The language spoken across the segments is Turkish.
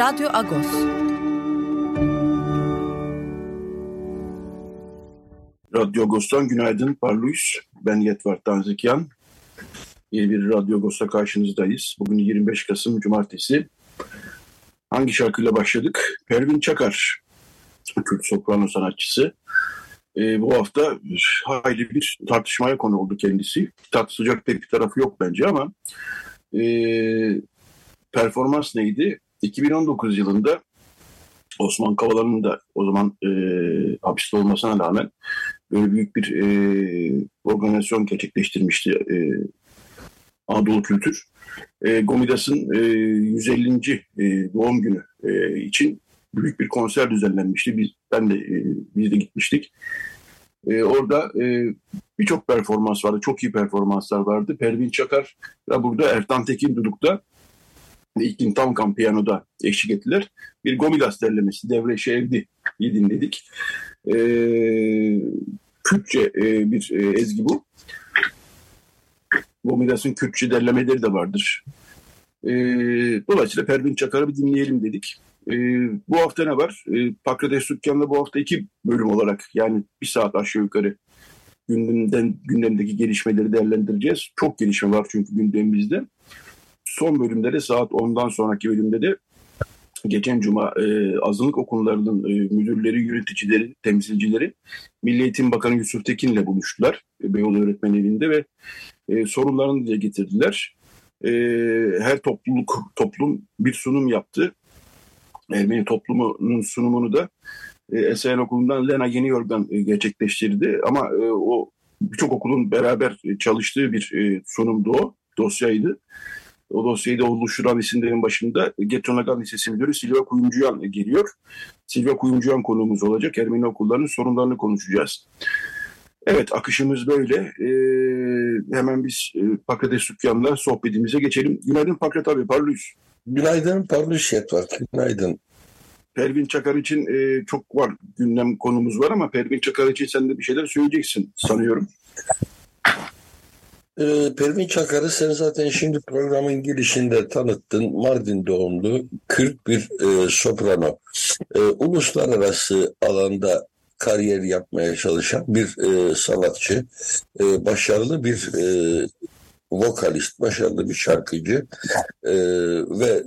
Radyo Agos. Radyo Agos'tan günaydın Parluyuz. Ben Yetvar Tanzikyan. Yeni bir Radyo Agos'ta karşınızdayız. Bugün 25 Kasım Cumartesi. Hangi şarkıyla başladık? Pervin Çakar, Kürt soprano sanatçısı. E, bu hafta hayli bir tartışmaya konu oldu kendisi. Tartışacak pek bir tarafı yok bence ama e, performans neydi? 2019 yılında Osman Kavala'nın da o zaman e, hapiste olmasına rağmen böyle büyük bir e, organizasyon gerçekleştirmişti e, Anadolu Kültür. E, Gomidas'ın e, 150. E, doğum günü e, için büyük bir konser düzenlenmişti. Biz, ben de e, biz de gitmiştik. E, orada e, birçok performans vardı. Çok iyi performanslar vardı. Pervin Çakar ve burada Ertan Tekin Duduk'ta İklim Tamkan piyanoda eşlik ettiler. Bir Gomidas derlemesi Devre Şevdi dinledik. E, Kürtçe e, bir e, ezgi bu. Gomidas'ın Kürtçe derlemeleri de vardır. E, dolayısıyla Pervin Çakar'ı bir dinleyelim dedik. E, bu hafta ne var? E, Pakrates Dükkan'da bu hafta iki bölüm olarak yani bir saat aşağı yukarı gündemden, gündemdeki gelişmeleri değerlendireceğiz. Çok gelişme var çünkü gündemimizde. Son bölümde de saat 10'dan sonraki bölümde de geçen cuma e, azınlık okullarının e, müdürleri, yöneticileri, temsilcileri Milli Eğitim Bakanı Yusuf Tekin ile buluştular e, Beyoğlu Öğretmen Evi'nde ve e, sorunlarını dile getirdiler. E, her topluluk toplum bir sunum yaptı. Ermeni toplumunun sunumunu da e, Esayen Okulu'ndan Lena Yeni Yorgan e, gerçekleştirdi. Ama e, o birçok okulun beraber çalıştığı bir e, sunumdu o, dosyaydı. O dosyayı da oluşturan isimlerin başında Getonagan Lisesi Müdürü Silva Kuyumcuyan geliyor. Silva Kuyumcuyan konuğumuz olacak. Ermeni okullarının sorunlarını konuşacağız. Evet akışımız böyle. Ee, hemen biz e, Pakrates Dükkan'la sohbetimize geçelim. Günaydın Pakrat abi, parlıyız. Günaydın, parlıyız var. Günaydın. Pervin Çakar için e, çok var gündem konumuz var ama Pervin Çakar için sen de bir şeyler söyleyeceksin sanıyorum. Ee, Pervin Çakar'ı sen zaten şimdi programın girişinde tanıttın. Mardin doğumlu 41 e, soprano. E, uluslararası alanda kariyer yapmaya çalışan bir e, sanatçı. E, başarılı bir e, vokalist, başarılı bir şarkıcı e, ve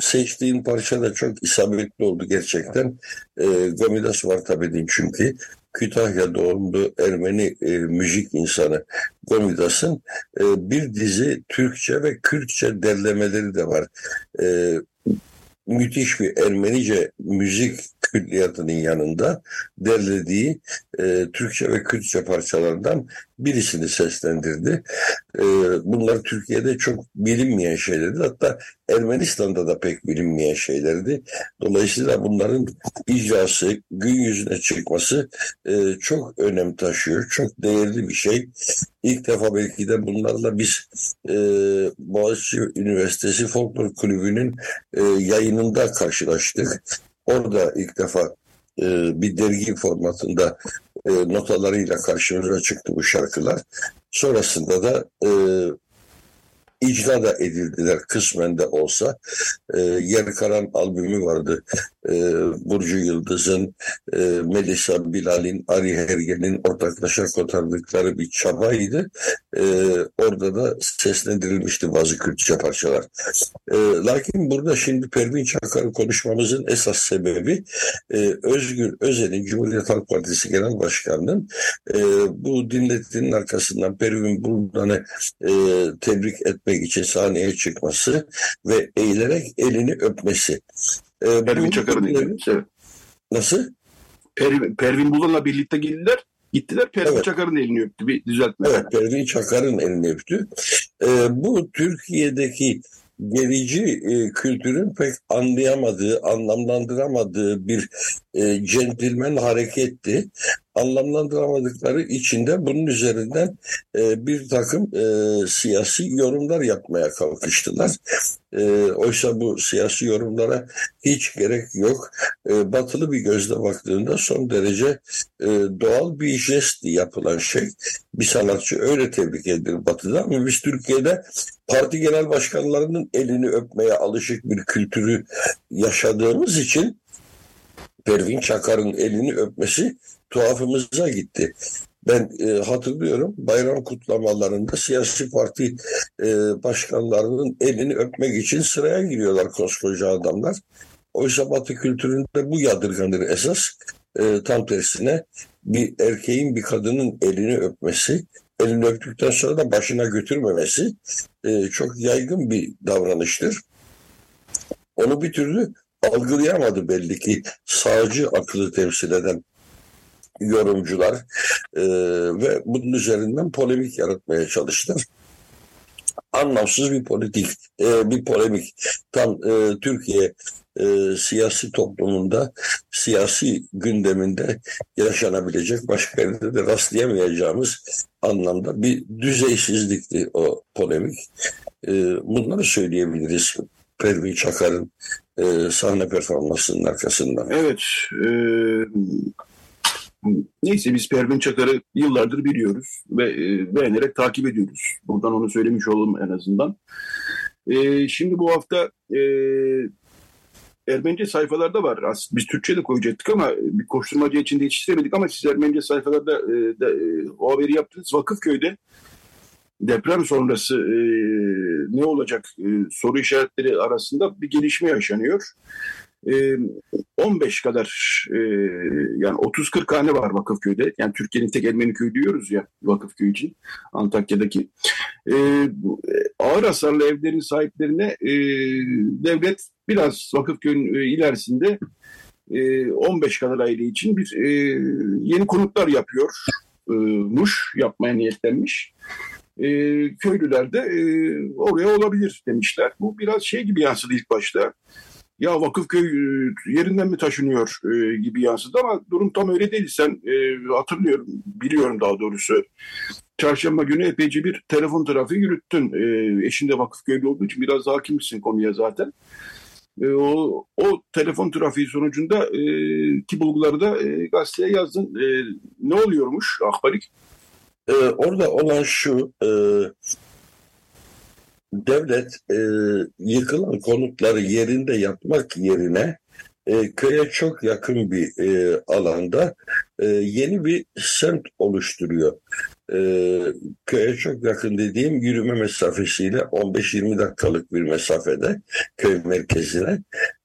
seçtiğin parça da çok isabetli oldu gerçekten. E, Gomidas var tabii çünkü. Kütahya doğumlu Ermeni e, müzik insanı Gomidas'ın e, bir dizi Türkçe ve Kürtçe derlemeleri de var. E, müthiş bir Ermenice müzik külliyatının yanında derlediği e, Türkçe ve Kürtçe parçalardan birisini seslendirdi. E, bunlar Türkiye'de çok bilinmeyen şeylerdi. Hatta Ermenistan'da da pek bilinmeyen şeylerdi. Dolayısıyla bunların icrası, gün yüzüne çıkması e, çok önem taşıyor. Çok değerli bir şey. İlk defa belki de bunlarla biz e, Boğaziçi Üniversitesi Folklor Kulübü'nün e, yayınında karşılaştık. Orada ilk defa e, bir dergi formatında e, notalarıyla karşımıza çıktı bu şarkılar. Sonrasında da e, icra da edildiler kısmen de olsa. E, Yer Karan albümü vardı. E, Burcu Yıldız'ın, e, Melisa Bilal'in, Ari Hergen'in ortaklaşa kotardıkları bir çabaydı. E, orada da seslendirilmişti bazı Kürtçe parçalar. E, lakin burada şimdi Pervin Çakar'ı konuşmamızın esas sebebi e, Özgür Özel'in Cumhuriyet Halk Partisi Genel Başkanı'nın e, bu dinletinin arkasından Pervin Buldan'ı tebrik etmek için sahneye çıkması ve eğilerek elini öpmesi. Ee, Pervin Çakar'ın elini. Nasıl? Pervin, Pervin Bulun'la birlikte geldiler. Gittiler Pervin evet. Çakar'ın elini öptü. Bir düzeltme. Evet Pervin Çakar'ın elini öptü. e, bu Türkiye'deki gerici e, kültürün pek anlayamadığı, anlamlandıramadığı bir e, centilmen hareketti. Anlamlandıramadıkları içinde bunun üzerinden e, bir takım e, siyasi yorumlar yapmaya kalkıştılar. E, oysa bu siyasi yorumlara hiç gerek yok. E, batılı bir gözle baktığında son derece e, doğal bir jest yapılan şey. Bir sanatçı öyle tebrik edilir batıda ama biz Türkiye'de parti genel başkanlarının elini öpmeye alışık bir kültürü yaşadığımız için Pervin Çakar'ın elini öpmesi tuhafımıza gitti. Ben e, hatırlıyorum bayram kutlamalarında siyasi parti e, başkanlarının elini öpmek için sıraya giriyorlar koskoca adamlar. Oysa Batı kültüründe bu yadırganır esas. E, tam tersine bir erkeğin bir kadının elini öpmesi, elini öptükten sonra da başına götürmemesi e, çok yaygın bir davranıştır. Onu bir türlü algılayamadı belli ki sağcı akıllı temsil eden yorumcular e, ve bunun üzerinden polemik yaratmaya çalıştılar. Anlamsız bir politik, e, bir polemik. Tam e, Türkiye e, siyasi toplumunda, siyasi gündeminde yaşanabilecek başka yerde de rastlayamayacağımız anlamda bir düzeysizlikti o polemik. E, bunları söyleyebiliriz. Pervin Çakar'ın e, sahne performansının arkasından. Evet. E, neyse biz Pervin Çakar'ı yıllardır biliyoruz ve e, beğenerek takip ediyoruz. Buradan onu söylemiş olalım en azından. E, şimdi bu hafta e, Ermenice sayfalarda var. Aslında biz Türkçe de koyacaktık ama bir koşturmacı içinde yetiştiremedik ama siz Ermenice sayfalarda e, de, e, o haberi yaptınız. Vakıfköy'de deprem sonrası e, ne olacak e, soru işaretleri arasında bir gelişme yaşanıyor. E, 15 kadar e, yani 30-40 hane var Vakıfköy'de. Yani Türkiye'nin tek Ermeni köyü diyoruz ya Vakıfköy için Antakya'daki. E, ağır hasarlı evlerin sahiplerine e, devlet biraz Vakıfköy'ün e, ilerisinde e, 15 kadar aile için bir e, yeni konutlar yapıyor. E, muş yapmaya niyetlenmiş e, köylüler de e, oraya olabilir demişler. Bu biraz şey gibi yansıdı ilk başta. Ya Vakıfköy e, yerinden mi taşınıyor e, gibi yansıdı ama durum tam öyle değil. Sen e, hatırlıyorum, biliyorum daha doğrusu. Çarşamba günü epeyce bir telefon trafiği yürüttün. E, eşin de Vakıfköy'lü olduğu için biraz hakimsin konuya zaten. E, o, o telefon trafiği sonucunda e, ki bulguları da e, gazeteye yazdın. E, ne oluyormuş Akbalik? Ee, orada olan şu, e, devlet e, yıkılan konutları yerinde yapmak yerine e, köye çok yakın bir e, alanda e, yeni bir semt oluşturuyor. E, köye çok yakın dediğim yürüme mesafesiyle 15-20 dakikalık bir mesafede köy merkezine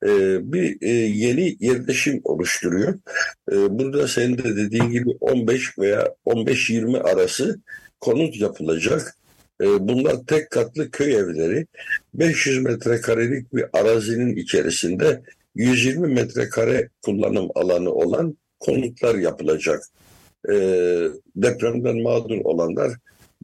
e, bir e, yeni yerleşim oluşturuyor. E, burada senin de dediğin gibi 15 veya 15-20 arası konut yapılacak. Bunlar tek katlı köy evleri. 500 metrekarelik bir arazinin içerisinde 120 metrekare kullanım alanı olan konutlar yapılacak. E, depremden mağdur olanlar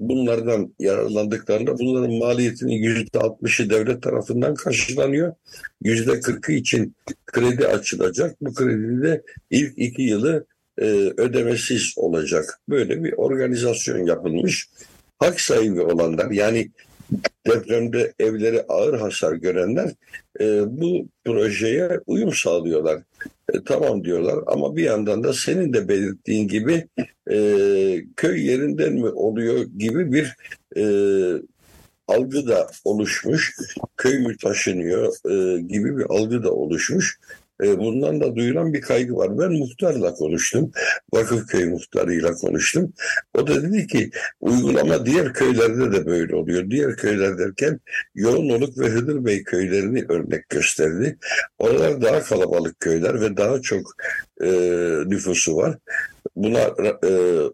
bunlardan yararlandıklarında bunların maliyetinin yüzde altmışı devlet tarafından karşılanıyor. Yüzde kırkı için kredi açılacak. Bu kredi de ilk iki yılı e, ödemesiz olacak. Böyle bir organizasyon yapılmış. Hak sahibi olanlar yani depremde evleri ağır hasar görenler e, bu projeye uyum sağlıyorlar. E, tamam diyorlar ama bir yandan da senin de belirttiğin gibi e, köy yerinden mi oluyor gibi bir e, algı da oluşmuş. Köy mü taşınıyor e, gibi bir algı da oluşmuş. E, bundan da duyulan bir kaygı var. Ben muhtarla konuştum. Vakıfköy muhtarıyla konuştum. O da dedi ki uygulama diğer köylerde de böyle oluyor. Diğer köyler derken Yoğunoluk ve Hıdırbey köylerini örnek gösterdi. Oralar daha kalabalık köyler ve daha çok e, nüfusu var. Buna e,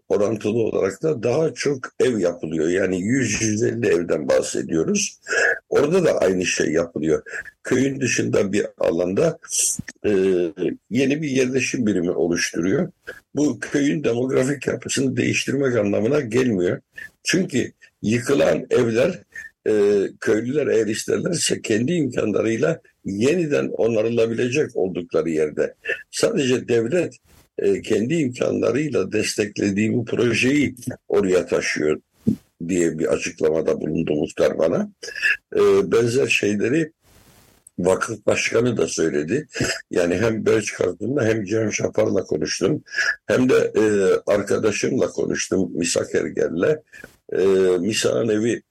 orantılı olarak da daha çok ev yapılıyor. Yani 100-150 evden bahsediyoruz. Orada da aynı şey yapılıyor. Köyün dışında bir alanda e, yeni bir yerleşim birimi oluşturuyor. Bu köyün demografik yapısını değiştirmek anlamına gelmiyor. Çünkü yıkılan evler e, köylüler eğer isterlerse kendi imkanlarıyla yeniden onarılabilecek oldukları yerde. Sadece devlet e, kendi imkanlarıyla desteklediği bu projeyi oraya taşıyor diye bir açıklamada bulundu muhtar bana. E, benzer şeyleri vakıf başkanı da söyledi. Yani hem Belçika'da hem Cem Şapar'la konuştum. Hem de e, arkadaşımla konuştum Misak Ergel'le. E, Misak'ın evi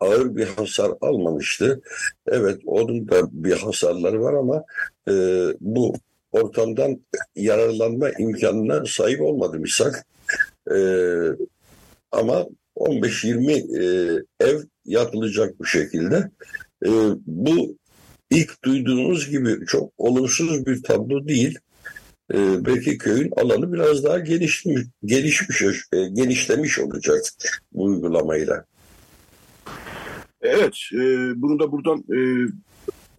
ağır bir hasar almamıştı. Evet onun da bir hasarları var ama e, bu ortamdan yararlanma imkanına sahip olmadı Misak. E, ama 15-20 e, ev yapılacak bu şekilde. E, bu ilk duyduğunuz gibi çok olumsuz bir tablo değil. E, belki köyün alanı biraz daha gelişmiş, gelişmiş, e, genişlemiş olacak bu uygulamayla. Evet, e, bunu da buradan e,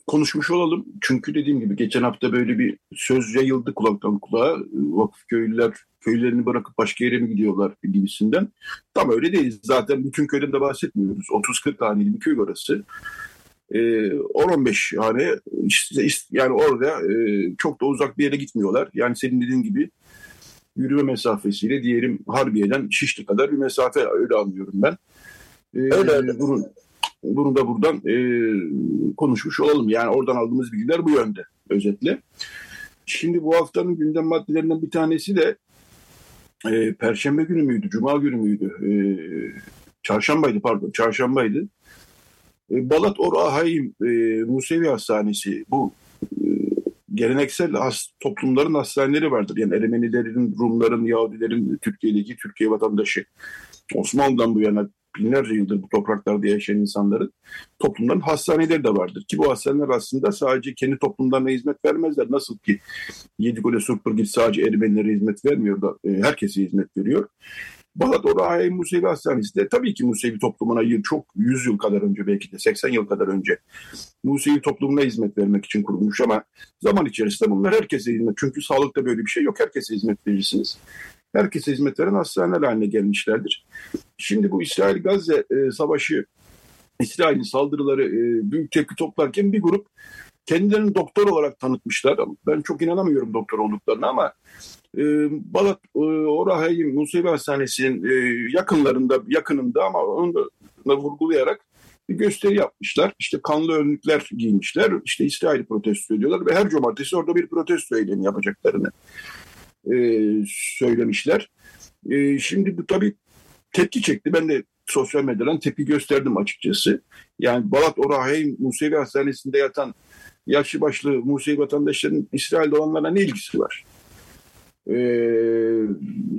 konuşmuş olalım. Çünkü dediğim gibi geçen hafta böyle bir söz yayıldı kulaktan kulağa. Vakıf köylüler köylerini bırakıp başka yere mi gidiyorlar gibisinden. Tam öyle değil. Zaten bütün köyden de bahsetmiyoruz. 30-40 taneli bir köy orası. E, 10-15 hane işte, yani orada e, çok da uzak bir yere gitmiyorlar. Yani senin dediğin gibi yürüme mesafesiyle diyelim Harbiye'den Şişli kadar bir mesafe öyle anlıyorum ben. E, öyle öyle. Bunu, bunu da buradan e, konuşmuş olalım. Yani oradan aldığımız bilgiler bu yönde özetle. Şimdi bu haftanın gündem maddelerinden bir tanesi de e, Perşembe günü müydü, Cuma günü müydü? E, çarşambaydı pardon, çarşambaydı. E, Balat Orahayim e, Musevi Hastanesi bu e, geleneksel has, toplumların hastaneleri vardır. Yani Ermenilerin, Rumların, Yahudilerin Türkiye'deki Türkiye vatandaşı Osmanlı'dan bu yana binlerce yıldır bu topraklarda yaşayan insanların toplumların hastaneleri de vardır. Ki bu hastaneler aslında sadece kendi toplumlarına hizmet vermezler. Nasıl ki Yedigole Surpurgil sadece Ermenilere hizmet vermiyor da e, herkese hizmet veriyor. Balat Oraya Musevi Hastanesi de tabii ki Musevi toplumuna çok 100 yıl kadar önce belki de 80 yıl kadar önce Musevi toplumuna hizmet vermek için kurulmuş ama zaman içerisinde bunlar herkese hizmet. Çünkü sağlıkta böyle bir şey yok. Herkese hizmet verirsiniz herkese hizmet veren hastaneler haline gelmişlerdir. Şimdi bu İsrail-Gazze e, savaşı, İsrail'in saldırıları e, büyük tepki toplarken bir grup kendilerini doktor olarak tanıtmışlar. Ben çok inanamıyorum doktor olduklarına ama e, Balat e, Orahayim Musevi Hastanesi'nin e, yakınlarında, yakınında ama onu da vurgulayarak bir gösteri yapmışlar. İşte kanlı önlükler giymişler. İşte İsrail protesto ediyorlar ve her cumartesi orada bir protesto eylemi yapacaklarını e, söylemişler. E, şimdi bu tabii tepki çekti. Ben de sosyal medyadan tepki gösterdim açıkçası. Yani Balat Orahey Musevi Hastanesi'nde yatan yaşlı başlı Musevi vatandaşların İsrail'de olanlara ne ilgisi var? Ee,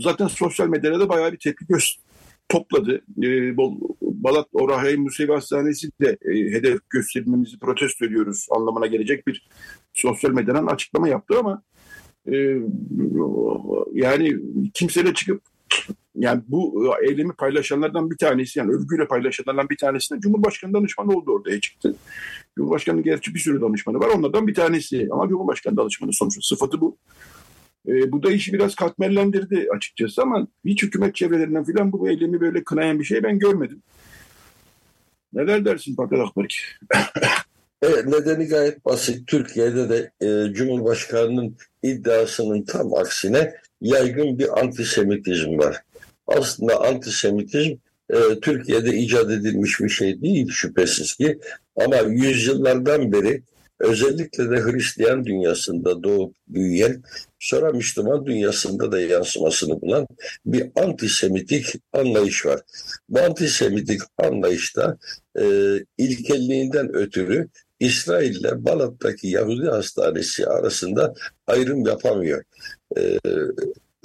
zaten sosyal medyada da bayağı bir tepki göz topladı. Ee, Balat Orahey Musevi Hastanesi de e, hedef göstermemizi protesto ediyoruz anlamına gelecek bir sosyal medyadan açıklama yaptı ama e, yani kimseyle çıkıp yani bu eylemi paylaşanlardan bir tanesi yani övgüyle paylaşanlardan bir tanesi de Cumhurbaşkanı danışmanı oldu ortaya çıktı. Cumhurbaşkanı gerçi bir sürü danışmanı var onlardan bir tanesi ama Cumhurbaşkanı danışmanı sonuçta sıfatı bu. E, bu da işi biraz katmerlendirdi açıkçası ama hiç hükümet çevrelerinden filan bu eylemi böyle kınayan bir şey ben görmedim. Neler dersin Fakat Akbarik? Evet, nedeni gayet basit. Türkiye'de de e, Cumhurbaşkanı'nın iddiasının tam aksine yaygın bir antisemitizm var. Aslında antisemitizm e, Türkiye'de icat edilmiş bir şey değil şüphesiz ki. Ama yüzyıllardan beri özellikle de Hristiyan dünyasında doğup büyüyen sonra Müslüman dünyasında da yansımasını bulan bir antisemitik anlayış var. Bu antisemitik anlayışta e, ilkelliğinden ötürü İsrail ile Balat'taki Yahudi Hastanesi arasında ayrım yapamıyor. Ee,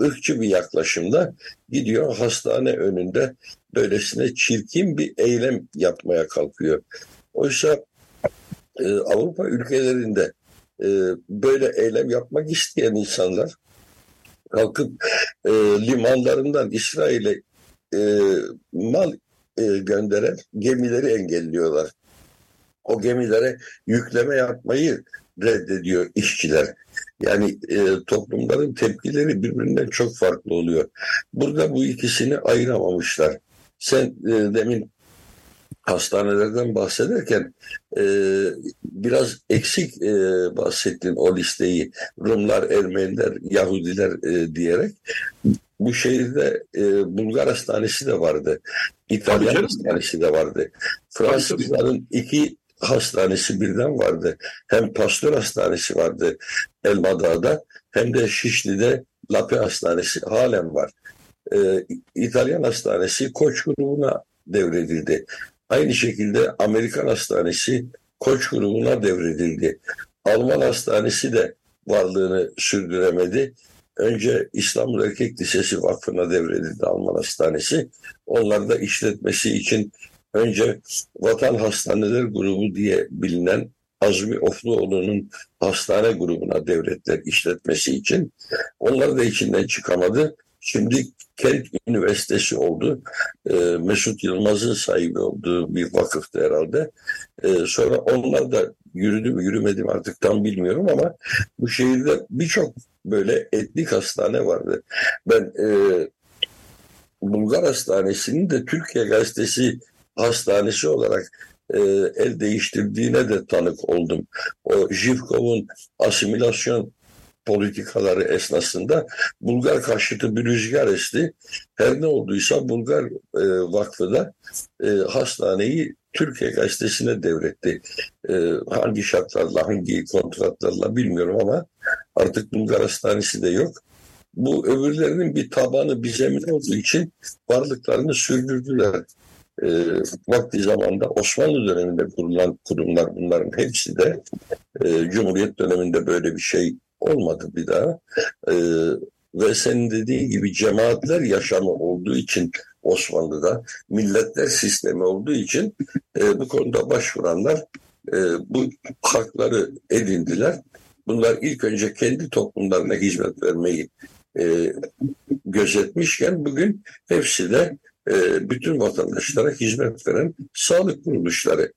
ırkçı bir yaklaşımda gidiyor hastane önünde böylesine çirkin bir eylem yapmaya kalkıyor. Oysa e, Avrupa ülkelerinde e, böyle eylem yapmak isteyen insanlar kalkıp e, limanlarından İsrail'e e, mal e, gönderen gemileri engelliyorlar o gemilere yükleme yapmayı reddediyor işçiler. Yani e, toplumların tepkileri birbirinden çok farklı oluyor. Burada bu ikisini ayıramamışlar. Sen e, demin hastanelerden bahsederken e, biraz eksik e, bahsettin o listeyi. Rumlar, Ermeniler, Yahudiler e, diyerek. Bu şehirde e, Bulgar hastanesi de vardı. İtalyan hastanesi de vardı. Fransızların iki hastanesi birden vardı. Hem Pastör Hastanesi vardı Elmadağ'da hem de Şişli'de Lape Hastanesi halen var. Ee, İtalyan Hastanesi Koç grubuna devredildi. Aynı şekilde Amerikan Hastanesi Koç grubuna devredildi. Alman Hastanesi de varlığını sürdüremedi. Önce İstanbul Erkek Lisesi Vakfı'na devredildi Alman Hastanesi. Onlar da işletmesi için önce Vatan Hastaneler Grubu diye bilinen Azmi Ofluoğlu'nun hastane grubuna devrettiler işletmesi için. Onlar da içinden çıkamadı. Şimdi Kent Üniversitesi oldu. E, Mesut Yılmaz'ın sahibi olduğu bir vakıftı herhalde. E, sonra onlar da yürüdü mü yürümedi mi artık tam bilmiyorum ama bu şehirde birçok böyle etnik hastane vardı. Ben e, Bulgar Hastanesi'nin de Türkiye Gazetesi hastanesi olarak e, el değiştirdiğine de tanık oldum. O Jivkov'un asimilasyon politikaları esnasında Bulgar karşıtı bir rüzgar esti. Her ne olduysa Bulgar e, Vakfı da e, hastaneyi Türkiye Gazetesi'ne devretti. E, hangi şartlarla, hangi kontratlarla bilmiyorum ama artık Bulgar Hastanesi de yok. Bu öbürlerinin bir tabanı, bir zemin olduğu için varlıklarını sürdürdüler. E, vakti zamanda Osmanlı döneminde kurulan kurumlar bunların hepsi de e, Cumhuriyet döneminde böyle bir şey olmadı bir daha. E, ve senin dediğin gibi cemaatler yaşamı olduğu için Osmanlı'da milletler sistemi olduğu için e, bu konuda başvuranlar e, bu hakları edindiler. Bunlar ilk önce kendi toplumlarına hizmet vermeyi e, gözetmişken bugün hepsi de bütün vatandaşlara hizmet veren sağlık kuruluşları.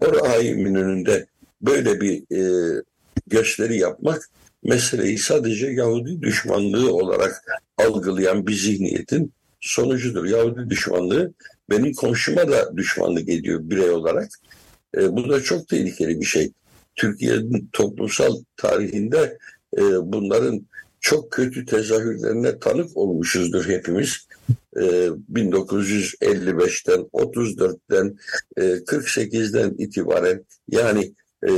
O rahimin önünde böyle bir e, gösteri yapmak meseleyi sadece Yahudi düşmanlığı olarak algılayan bir zihniyetin sonucudur. Yahudi düşmanlığı benim komşuma da düşmanlık ediyor birey olarak. E, bu da çok tehlikeli bir şey. Türkiye'nin toplumsal tarihinde e, bunların çok kötü tezahürlerine tanık olmuşuzdur hepimiz. E, 1955'ten, 34'ten, e, 48'den itibaren yani e,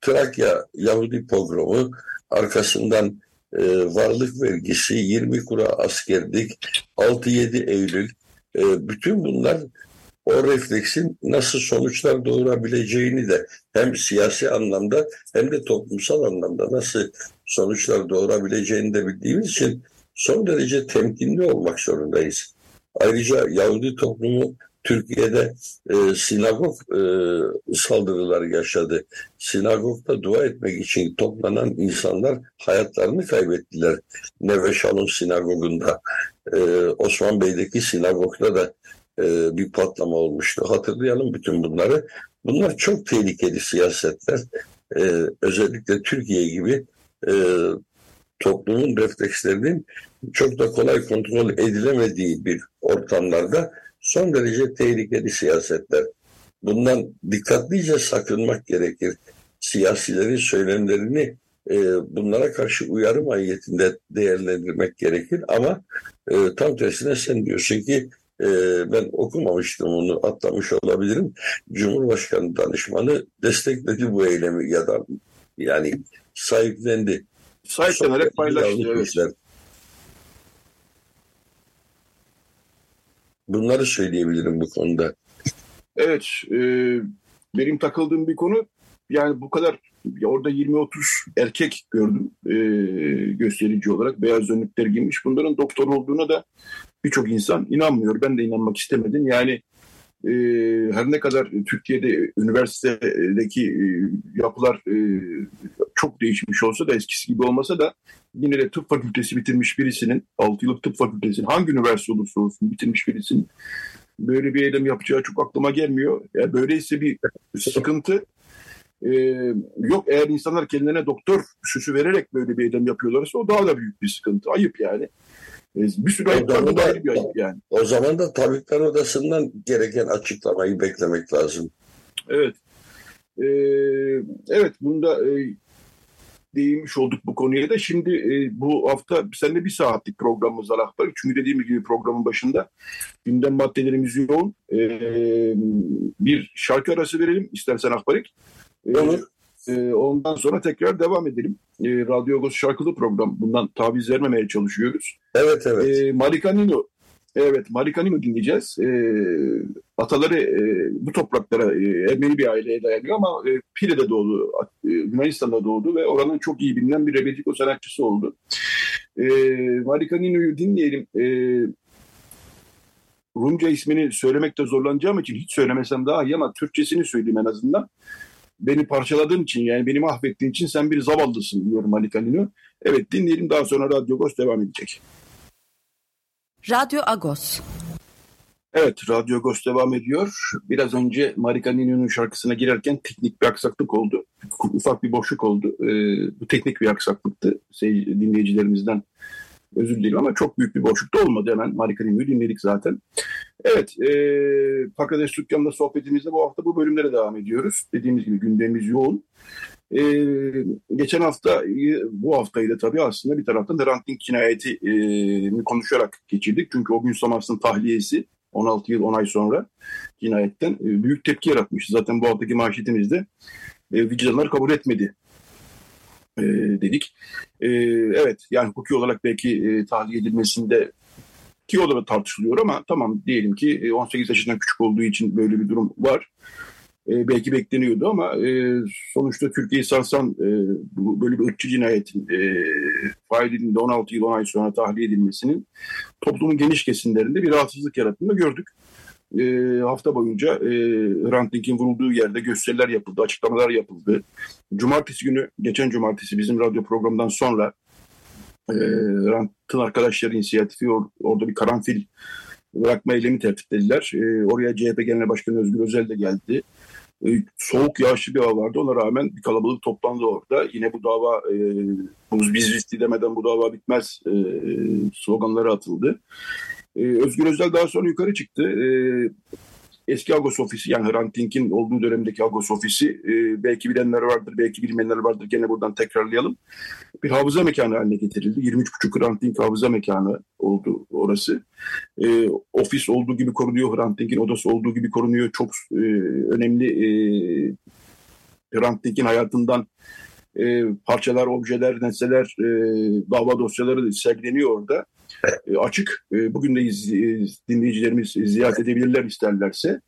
Trakya Yahudi pogromu arkasından e, varlık vergisi, 20 kura askerlik, 6-7 Eylül e, bütün bunlar o refleksin nasıl sonuçlar doğurabileceğini de hem siyasi anlamda hem de toplumsal anlamda nasıl sonuçlar doğurabileceğini de bildiğimiz için son derece temkinli olmak zorundayız. Ayrıca Yahudi toplumu Türkiye'de e, sinagog e, saldırıları yaşadı. Sinagogda dua etmek için toplanan insanlar hayatlarını kaybettiler. Neve Shalom sinagogunda. E, Osman Bey'deki sinagogda da e, bir patlama olmuştu. Hatırlayalım bütün bunları. Bunlar çok tehlikeli siyasetler. E, özellikle Türkiye gibi e, toplumun reflekslerinin çok da kolay kontrol edilemediği bir ortamlarda son derece tehlikeli siyasetler. Bundan dikkatlice sakınmak gerekir. Siyasilerin söylemlerini e, bunlara karşı uyarı mahiyetinde değerlendirmek gerekir ama e, tam tersine sen diyorsun ki e, ben okumamıştım onu atlamış olabilirim. Cumhurbaşkanı danışmanı destekledi bu eylemi ya da yani sahiplendi. Sahiplenerek paylaştı. Evet. Bunları söyleyebilirim bu konuda. Evet, e, benim takıldığım bir konu yani bu kadar orada 20-30 erkek gördüm e, gösterici olarak beyaz önlükler giymiş. Bunların doktor olduğuna da birçok insan inanmıyor. Ben de inanmak istemedim. Yani e, her ne kadar Türkiye'de üniversitedeki e, yapılar e, çok değişmiş olsa da eskisi gibi olmasa da yine de tıp fakültesi bitirmiş birisinin 6 yıllık tıp fakültesinin hangi üniversite olursa olsun bitirmiş birisinin böyle bir eylem yapacağı çok aklıma gelmiyor. Yani böyleyse bir sıkıntı ee, yok eğer insanlar kendilerine doktor süsü vererek böyle bir eylem yapıyorlarsa o daha da büyük bir sıkıntı. Ayıp yani. E, bir sürü ayıp var. Bu da ayrı bir ayıp yani. O zaman da Tabipler Odası'ndan gereken açıklamayı beklemek lazım. Evet. Ee, evet bunda e, değinmiş olduk bu konuya da. Şimdi e, bu hafta seninle bir saatlik programımız var Akbar. Çünkü dediğim gibi programın başında gündem maddelerimiz yoğun. E, bir şarkı arası verelim istersen Akbarik. E, Olur. E, ondan sonra tekrar devam edelim. E, Radyo Agos şarkılı program. Bundan taviz vermemeye çalışıyoruz. Evet evet. E, Marikanino Evet, Marikanimo dinleyeceğiz. E, ataları e, bu topraklara e, Ermeni bir aileye dayanıyor ama e, Pire'de doğdu, e, Yunanistan'da doğdu ve oranın çok iyi bilinen bir rebetiko sanatçısı oldu. E, Marikanino'yu dinleyelim. E, Rumca ismini söylemekte zorlanacağım için hiç söylemesem daha iyi ama Türkçesini söyleyeyim en azından. Beni parçaladığın için yani beni mahvettiğin için sen bir zavallısın diyorum Marikanino. Evet dinleyelim daha sonra Radyo Ghost devam edecek. Radyo Agos. Evet, Radyo Agos devam ediyor. Biraz önce Marika Nino'nun şarkısına girerken teknik bir aksaklık oldu. Ufak bir boşluk oldu. Ee, bu teknik bir aksaklıktı. Şey, dinleyicilerimizden özür dilerim ama çok büyük bir boşluk da olmadı. Hemen Marika Nino'yu dinledik zaten. Evet, e, Pakradeş Dükkan'da sohbetimizde bu hafta bu bölümlere devam ediyoruz. Dediğimiz gibi gündemimiz yoğun. Ee, geçen hafta, bu haftayı da tabii aslında bir taraftan da ranting cinayeti e, konuşarak geçirdik. Çünkü o gün Samars'ın tahliyesi 16 yıl 10 ay sonra cinayetten e, büyük tepki yaratmış. Zaten bu haftaki manşetimizde e, vicdanlar kabul etmedi e, dedik. E, evet yani hukuki olarak belki e, tahliye edilmesinde o da tartışılıyor ama tamam diyelim ki 18 e, yaşından küçük olduğu için böyle bir durum var e, belki bekleniyordu ama e, sonuçta Türkiye'yi sarsan e, bu, böyle bir ırkçı cinayetin e, failinin de 16 yıl 10 ay sonra tahliye edilmesinin toplumun geniş kesimlerinde bir rahatsızlık yarattığını gördük. E, hafta boyunca e, Hrant Dink'in vurulduğu yerde gösteriler yapıldı, açıklamalar yapıldı. Cumartesi günü, geçen cumartesi bizim radyo programından sonra e, Hrant'ın arkadaşları inisiyatifi or, orada bir karanfil bırakma eylemi tertiplediler. E, oraya CHP Genel Başkanı Özgür Özel de geldi. E, soğuk yağışlı bir hava vardı. Ona rağmen bir kalabalık toplandı orada. Yine bu dava e, biz riskli demeden bu dava bitmez e, sloganları atıldı. E, Özgür Özel daha sonra yukarı çıktı. E, eski Agos ofisi yani Hrant Dink'in olduğu dönemdeki Agos ofisi e, belki bilenler vardır, belki bilmeyenler vardır. Gene buradan tekrarlayalım. Bir hafıza mekanı haline getirildi. 23,5 Hrant Dink hafıza mekanı oldu orası. E, ofis olduğu gibi korunuyor. Hrant Dink'in odası olduğu gibi korunuyor. Çok e, önemli e, Hrant Dink'in hayatından e, parçalar, objeler, nesneler, e, dava dosyaları sergileniyor orada. E, açık. E, bugün de iz, dinleyicilerimiz ziyaret edebilirler isterlerse.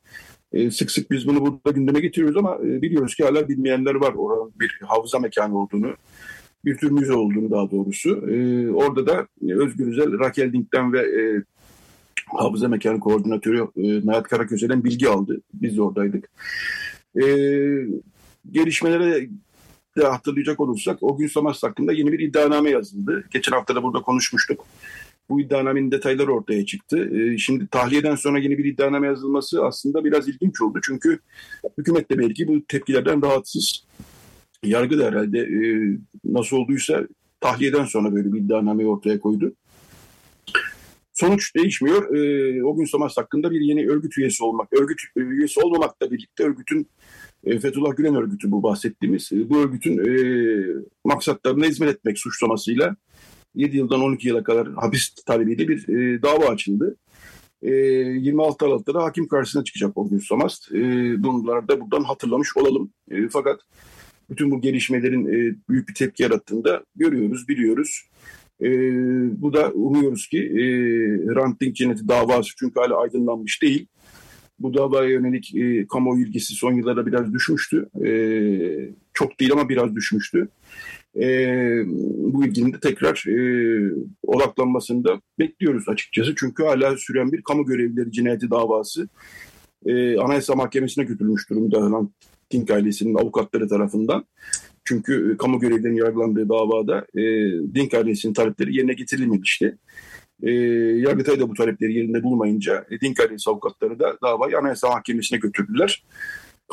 E, sık sık biz bunu burada gündeme getiriyoruz ama biliyoruz ki hala bilmeyenler var oranın bir hafıza mekanı olduğunu. Bir tür müze olduğunu daha doğrusu. Orada da Özgür Özel, Rakel Dink'ten ve hafıza mekanı koordinatörü Nayat Karaköse'den bilgi aldı. Biz de oradaydık. Gelişmelere de hatırlayacak olursak o gün Samas hakkında yeni bir iddianame yazıldı. Geçen hafta da burada konuşmuştuk. Bu iddianamenin detayları ortaya çıktı. Ee, şimdi tahliyeden sonra yeni bir iddianame yazılması aslında biraz ilginç oldu. Çünkü hükümet de belki bu tepkilerden rahatsız. Yargı da herhalde e, nasıl olduysa tahliyeden sonra böyle bir iddianame ortaya koydu. Sonuç değişmiyor. E, o gün Samas hakkında bir yeni örgüt üyesi olmak, örgüt üyesi olmamakla birlikte örgütün e, Fethullah Gülen örgütü bu bahsettiğimiz. Bu örgütün e, maksatlarına hizmet etmek suçlamasıyla 7 yıldan 12 yıla kadar hapis talebiyle bir e, dava açıldı. E, 26 Aralık'ta da hakim karşısına çıkacak o gün Somast. E, bunları da buradan hatırlamış olalım. E, fakat bütün bu gelişmelerin e, büyük bir tepki yarattığında görüyoruz, biliyoruz. E, bu da umuyoruz ki e, Hrant Dink cinayeti davası çünkü hala aydınlanmış değil. Bu davaya yönelik e, kamuoyu ilgisi son yıllarda biraz düşmüştü. E, çok değil ama biraz düşmüştü e, bu ilginin tekrar e, odaklanmasını da bekliyoruz açıkçası. Çünkü hala süren bir kamu görevlileri cinayeti davası e, Anayasa Mahkemesi'ne götürülmüş durumda Hrant Dink ailesinin avukatları tarafından. Çünkü e, kamu görevlilerinin yargılandığı davada e, Dink ailesinin talepleri yerine getirilmemişti. E, Yargıtay da bu talepleri yerinde bulmayınca e, Dink ailesi avukatları da davayı Anayasa Mahkemesi'ne götürdüler.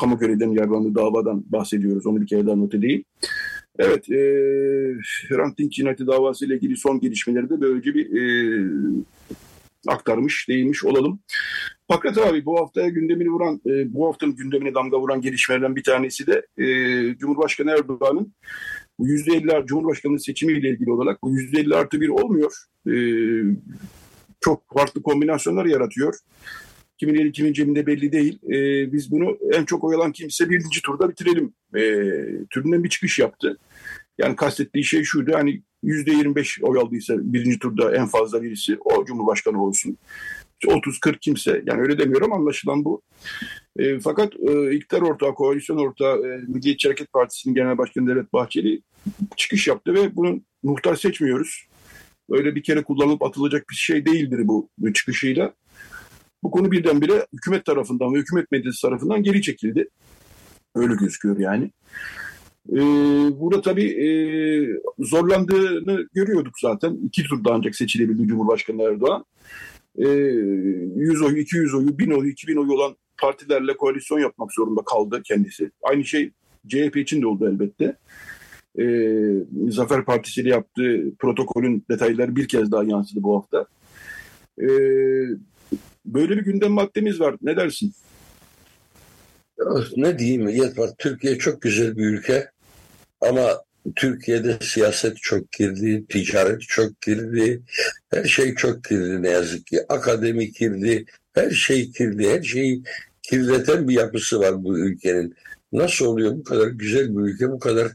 Kamu görevlilerinin yargılandığı davadan bahsediyoruz. Onu bir kere daha not edeyim. Evet, e, Hrant cinayeti davası ile ilgili son gelişmeleri de böylece bir e, aktarmış, değinmiş olalım. Fakat abi bu haftaya gündemini vuran, e, bu haftanın gündemine damga vuran gelişmelerden bir tanesi de e, Cumhurbaşkanı Erdoğan'ın bu %50 Cumhurbaşkanlığı seçimiyle ilgili olarak bu %50 artı bir olmuyor. E, çok farklı kombinasyonlar yaratıyor. Kimin eli kimin cebinde belli değil. E, biz bunu en çok oyalan kimse birinci turda bitirelim e, türünden bir çıkış yaptı. Yani kastettiği şey şuydu hani yüzde 25 oy aldıysa birinci turda en fazla birisi o Cumhurbaşkanı olsun. 30-40 kimse yani öyle demiyorum anlaşılan bu. E, fakat e, iktidar ortağı, koalisyon ortağı e, Milliyetçi Hareket Partisi'nin genel başkanı Devlet Bahçeli çıkış yaptı ve bunun muhtar seçmiyoruz. Öyle bir kere kullanılıp atılacak bir şey değildir bu, bu çıkışıyla. Bu konu birdenbire hükümet tarafından ve hükümet medyası tarafından geri çekildi. Öyle gözüküyor yani. Ee, burada tabii e, zorlandığını görüyorduk zaten. İki turda ancak seçilebildi Cumhurbaşkanı Erdoğan. E, 100 oyu, 200 oyu, 1000 oyu, 2000 oyu olan partilerle koalisyon yapmak zorunda kaldı kendisi. Aynı şey CHP için de oldu elbette. E, Zafer Partisi ile yaptığı protokolün detayları bir kez daha yansıdı bu hafta. E, böyle bir gündem maddemiz var. Ne dersin? Ne diyeyim Yetvar, Türkiye çok güzel bir ülke ama Türkiye'de siyaset çok kirli, ticaret çok kirli, her şey çok kirli ne yazık ki. Akademi kirli, her şey kirli, her şeyi kirleten bir yapısı var bu ülkenin. Nasıl oluyor bu kadar güzel bir ülke bu kadar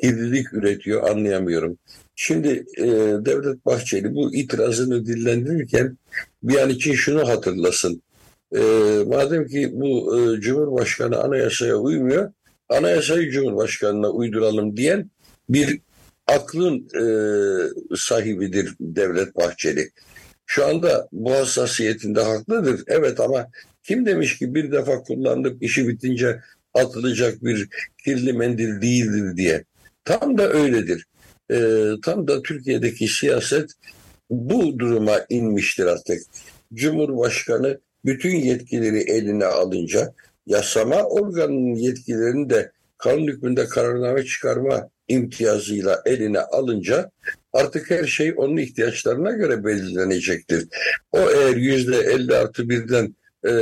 kirlilik üretiyor anlayamıyorum. Şimdi e, Devlet Bahçeli bu itirazını dillendirirken bir an için şunu hatırlasın. E, madem ki bu e, Cumhurbaşkanı anayasaya uymuyor, anayasayı Cumhurbaşkanı'na uyduralım diyen bir aklın e, sahibidir Devlet Bahçeli. Şu anda bu hassasiyetinde haklıdır. Evet ama kim demiş ki bir defa kullandık işi bitince atılacak bir kirli mendil değildir diye. Tam da öyledir. E, tam da Türkiye'deki siyaset bu duruma inmiştir artık. Cumhurbaşkanı bütün yetkileri eline alınca yasama organının yetkilerini de kanun hükmünde kararname çıkarma imtiyazıyla eline alınca artık her şey onun ihtiyaçlarına göre belirlenecektir. O eğer yüzde 50 artı birden e,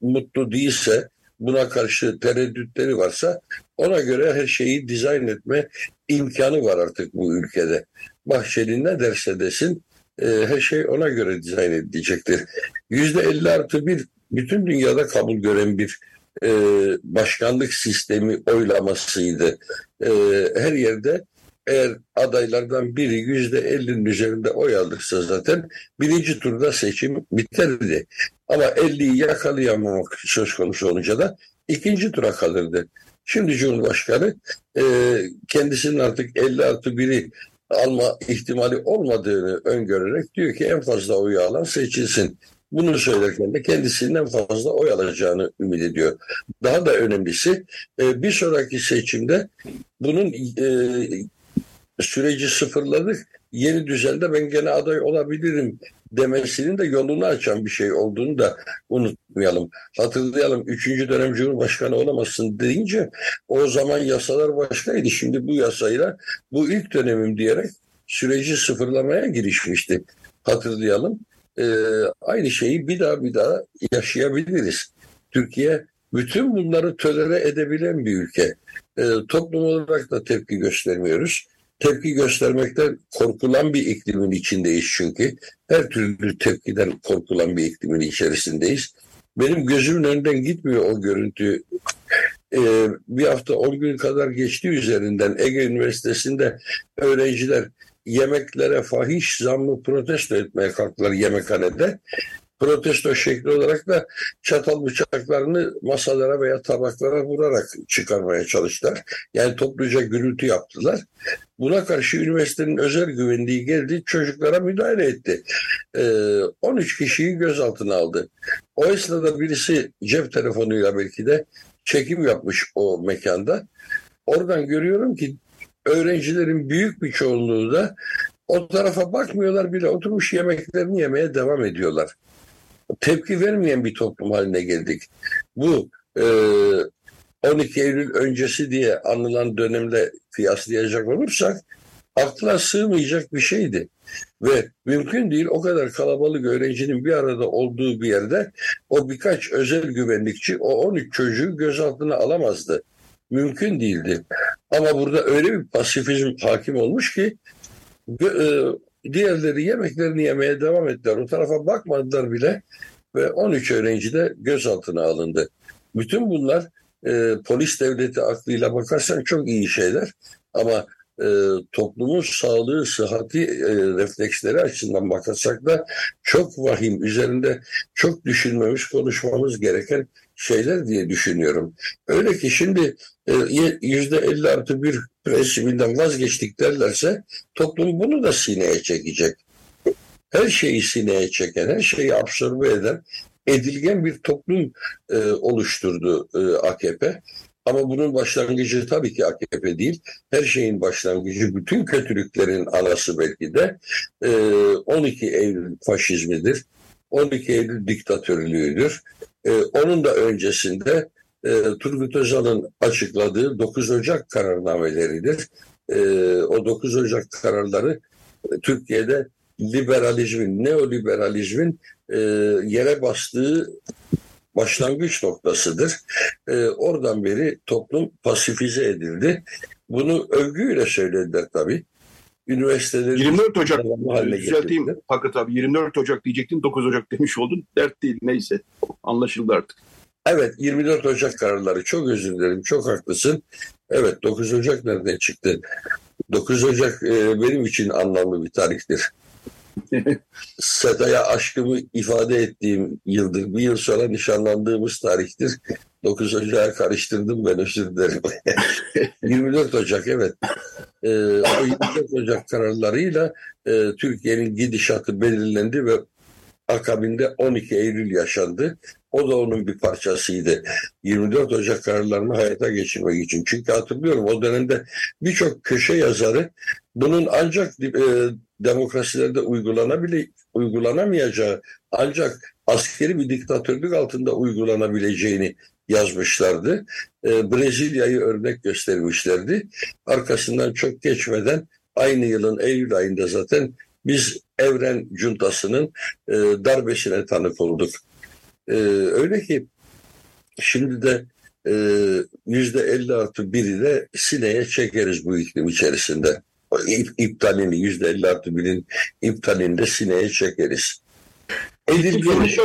mutlu değilse buna karşı tereddütleri varsa ona göre her şeyi dizayn etme imkanı var artık bu ülkede. Bahçeli ne derse desin e, her şey ona göre dizayn edilecektir. Yüzde 50 artı bir bütün dünyada kabul gören bir e, başkanlık sistemi oylamasıydı. E, her yerde eğer adaylardan biri yüzde ellinin üzerinde oy alırsa zaten birinci turda seçim biterdi. Ama 50'yi yakalayamamak söz konusu olunca da ikinci tura kalırdı. Şimdi Cumhurbaşkanı e, kendisinin artık 50 artı biri alma ihtimali olmadığını öngörerek diyor ki en fazla oyu alan seçilsin. Bunu söylerken de kendisinden fazla oy alacağını ümit ediyor. Daha da önemlisi e, bir sonraki seçimde bunun e, süreci sıfırladık. Yeni düzende ben gene aday olabilirim demesinin de yolunu açan bir şey olduğunu da unutmayalım. Hatırlayalım 3. dönem Cumhurbaşkanı olamazsın deyince o zaman yasalar başkaydı. Şimdi bu yasayla bu ilk dönemim diyerek süreci sıfırlamaya girişmişti. Hatırlayalım. Ee, aynı şeyi bir daha bir daha yaşayabiliriz. Türkiye bütün bunları tölere edebilen bir ülke. Ee, toplum olarak da tepki göstermiyoruz tepki göstermekten korkulan bir iklimin içindeyiz çünkü. Her türlü tepkiden korkulan bir iklimin içerisindeyiz. Benim gözümün önünden gitmiyor o görüntü. Ee, bir hafta 10 gün kadar geçti üzerinden Ege Üniversitesi'nde öğrenciler yemeklere fahiş zammı protesto etmeye kalktılar yemekhanede protesto şekli olarak da çatal bıçaklarını masalara veya tabaklara vurarak çıkarmaya çalıştılar. Yani topluca gürültü yaptılar. Buna karşı üniversitenin özel güvenliği geldi, çocuklara müdahale etti. Ee, 13 kişiyi gözaltına aldı. O esnada birisi cep telefonuyla belki de çekim yapmış o mekanda. Oradan görüyorum ki öğrencilerin büyük bir çoğunluğu da o tarafa bakmıyorlar bile oturmuş yemeklerini yemeye devam ediyorlar tepki vermeyen bir toplum haline geldik. Bu e, 12 Eylül öncesi diye anılan dönemle kıyaslayacak olursak akla sığmayacak bir şeydi. Ve mümkün değil o kadar kalabalık öğrencinin bir arada olduğu bir yerde o birkaç özel güvenlikçi o 13 çocuğu gözaltına alamazdı. Mümkün değildi. Ama burada öyle bir pasifizm hakim olmuş ki e, diğerleri yemeklerini yemeye devam ettiler. O tarafa bakmadılar bile ve 13 öğrenci de gözaltına alındı. Bütün bunlar e, polis devleti aklıyla bakarsan çok iyi şeyler ama e, toplumun sağlığı, sıhhati e, refleksleri açısından bakarsak da çok vahim, üzerinde çok düşünmemiz, konuşmamız gereken şeyler diye düşünüyorum. Öyle ki şimdi e, yüzde 50 artı bir prensibinden vazgeçtik derlerse toplum bunu da sineye çekecek. Her şeyi sineye çeken, her şeyi absorbe eden edilgen bir toplum e, oluşturdu e, AKP. Ama bunun başlangıcı tabii ki AKP değil. Her şeyin başlangıcı, bütün kötülüklerin anası belki de e, 12 Eylül faşizmidir. 12 Eylül diktatörlüğüdür. E, onun da öncesinde e, Turgut Özal'ın açıkladığı 9 Ocak kararnameleridir. E, o 9 Ocak kararları e, Türkiye'de liberalizmin, neoliberalizmin e, yere bastığı başlangıç noktasıdır. E, oradan beri toplum pasifize edildi. Bunu övgüyle söylediler tabii. Üniversiteleri 24 Ocak düzelteyim Fakat abi 24 Ocak diyecektim 9 Ocak demiş oldun. Dert değil neyse anlaşıldı artık. Evet 24 Ocak kararları çok özür dilerim çok haklısın. Evet 9 Ocak nereden çıktı? 9 Ocak e, benim için anlamlı bir tarihtir. Seda'ya aşkımı ifade ettiğim yıldır. Bir yıl sonra nişanlandığımız tarihtir. 9 Ocak'a karıştırdım ben özür dilerim. 24 Ocak evet. Ee, o 24 Ocak kararlarıyla e, Türkiye'nin gidişatı belirlendi ve akabinde 12 Eylül yaşandı. O da onun bir parçasıydı. 24 Ocak kararlarını hayata geçirmek için. Çünkü hatırlıyorum o dönemde birçok köşe yazarı bunun ancak e, demokrasilerde uygulanabile, uygulanamayacağı ancak askeri bir diktatörlük altında uygulanabileceğini yazmışlardı. E, Brezilya'yı örnek göstermişlerdi. Arkasından çok geçmeden aynı yılın Eylül ayında zaten biz Evren Cuntası'nın e, darbesine tanık olduk. E, öyle ki şimdi de e, yüzde 50 artı biri de sineye çekeriz bu iklim içerisinde. İptalini yüzde 50 artı birin iptalini de sineye çekeriz. Edilgeniz,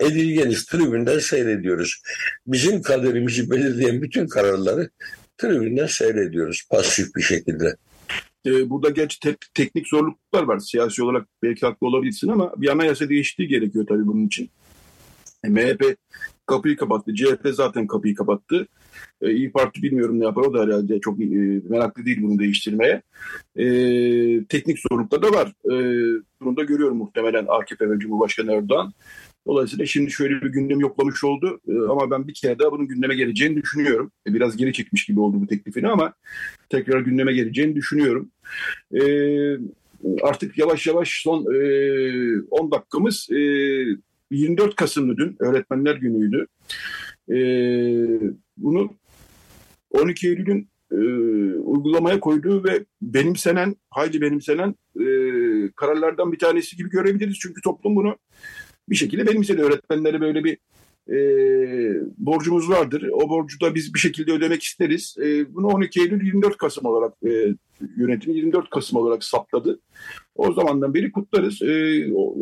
edilgeniz tribünden seyrediyoruz. Bizim kaderimizi belirleyen bütün kararları tribünden seyrediyoruz pasif bir şekilde. Ee, burada gerçi te- teknik zorluklar var. Siyasi olarak belki haklı olabilirsin ama bir anayasa değişikliği gerekiyor tabii bunun için. E, MHP kapıyı kapattı. CHP zaten kapıyı kapattı. E, İyi Parti bilmiyorum ne yapar. O da herhalde çok e, meraklı değil bunu değiştirmeye. E, teknik zorluklar da var. E, bunu da görüyorum muhtemelen AKP ve Cumhurbaşkanı Erdoğan. Dolayısıyla şimdi şöyle bir gündem yoklamış oldu e, ama ben bir kere daha bunun gündeme geleceğini düşünüyorum. E, biraz geri çekmiş gibi oldu bu teklifini ama tekrar gündeme geleceğini düşünüyorum. E, artık yavaş yavaş son 10 dakikamız 24 Kasım'dı dün, Öğretmenler Günü'ydü. bunu 12 Eylül'ün uygulamaya koyduğu ve benimsenen, hayli benimsenen kararlardan bir tanesi gibi görebiliriz. Çünkü toplum bunu bir şekilde benimsedi. Öğretmenlere böyle bir e, borcumuz vardır. O borcu da biz bir şekilde ödemek isteriz. E, bunu 12 Eylül 24 Kasım olarak e, yönetim 24 Kasım olarak saptadı. O zamandan beri kutlarız. E, o,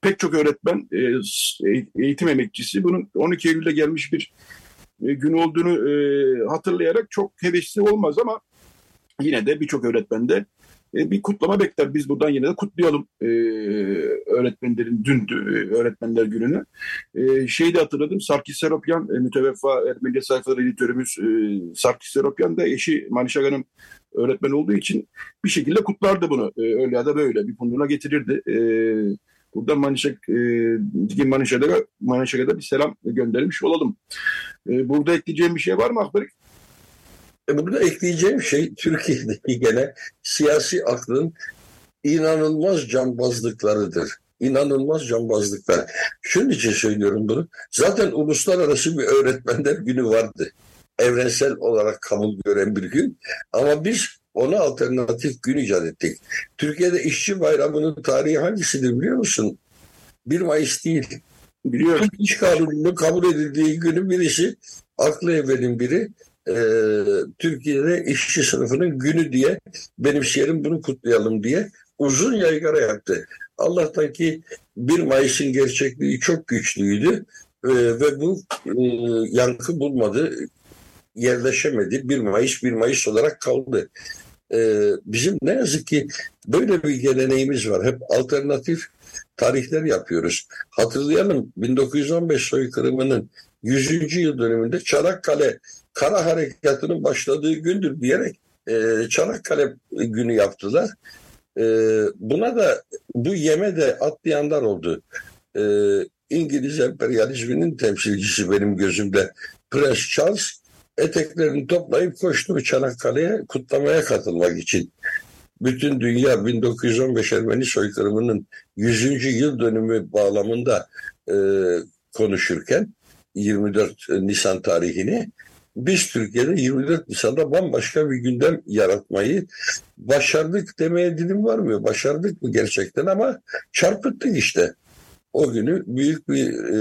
pek çok öğretmen, e, eğitim emekçisi bunun 12 Eylül'de gelmiş bir e, gün olduğunu e, hatırlayarak çok hevesli olmaz ama yine de birçok öğretmen de e, bir kutlama bekler. Biz buradan yine de kutlayalım e, öğretmenlerin dündü e, öğretmenler gününü. E, şeyi de hatırladım. Sarkis Seropyan, e, müteveffa medya sayfaları editörümüz e, Sarkis Seropyan da eşi Manişak Hanım öğretmen olduğu için bir şekilde kutlardı bunu. E, öyle ya da böyle bir funduna getirirdi. E, Buradan Manişak, e, Digin Manişak'a, Manişak'a da bir selam göndermiş olalım. E, burada ekleyeceğim bir şey var mı Akbarik? E burada ekleyeceğim şey Türkiye'deki gene siyasi aklın inanılmaz cambazlıklarıdır. İnanılmaz cambazlıklar. Şunun için söylüyorum bunu. Zaten uluslararası bir öğretmenler günü vardı. evrensel olarak kabul gören bir gün. Ama biz ona alternatif gün icat ettik. Türkiye'de işçi bayramının tarihi hangisidir biliyor musun? 1 Mayıs değil. Biliyorum. İş Kanunu'nun kabul edildiği günün birisi, aklı evvelin biri e, Türkiye'de işçi sınıfının günü diye benimseyelim bunu kutlayalım diye uzun yaygara yaptı. Allah'tan ki 1 Mayıs'ın gerçekliği çok güçlüydü e, ve bu e, yankı bulmadı, yerleşemedi. 1 Mayıs 1 Mayıs olarak kaldı. E, bizim ne yazık ki böyle bir geleneğimiz var. Hep alternatif tarihler yapıyoruz. Hatırlayalım 1915 soykırımının 100. yıl dönümünde Çanakkale Kara Harekatı'nın başladığı gündür diyerek e, Çanakkale günü yaptılar. E, buna da bu yeme de atlayanlar oldu. E, İngiliz emperyalizminin temsilcisi benim gözümde Prens Charles eteklerini toplayıp koştu Çanakkale'ye kutlamaya katılmak için. Bütün dünya 1915 Ermeni soykırımının 100. yıl dönümü bağlamında e, konuşurken 24 Nisan tarihini biz Türkiye'de 24 Nisan'da bambaşka bir gündem yaratmayı başardık demeye dilim varmıyor. Başardık mı gerçekten ama çarpıttık işte. O günü büyük bir e,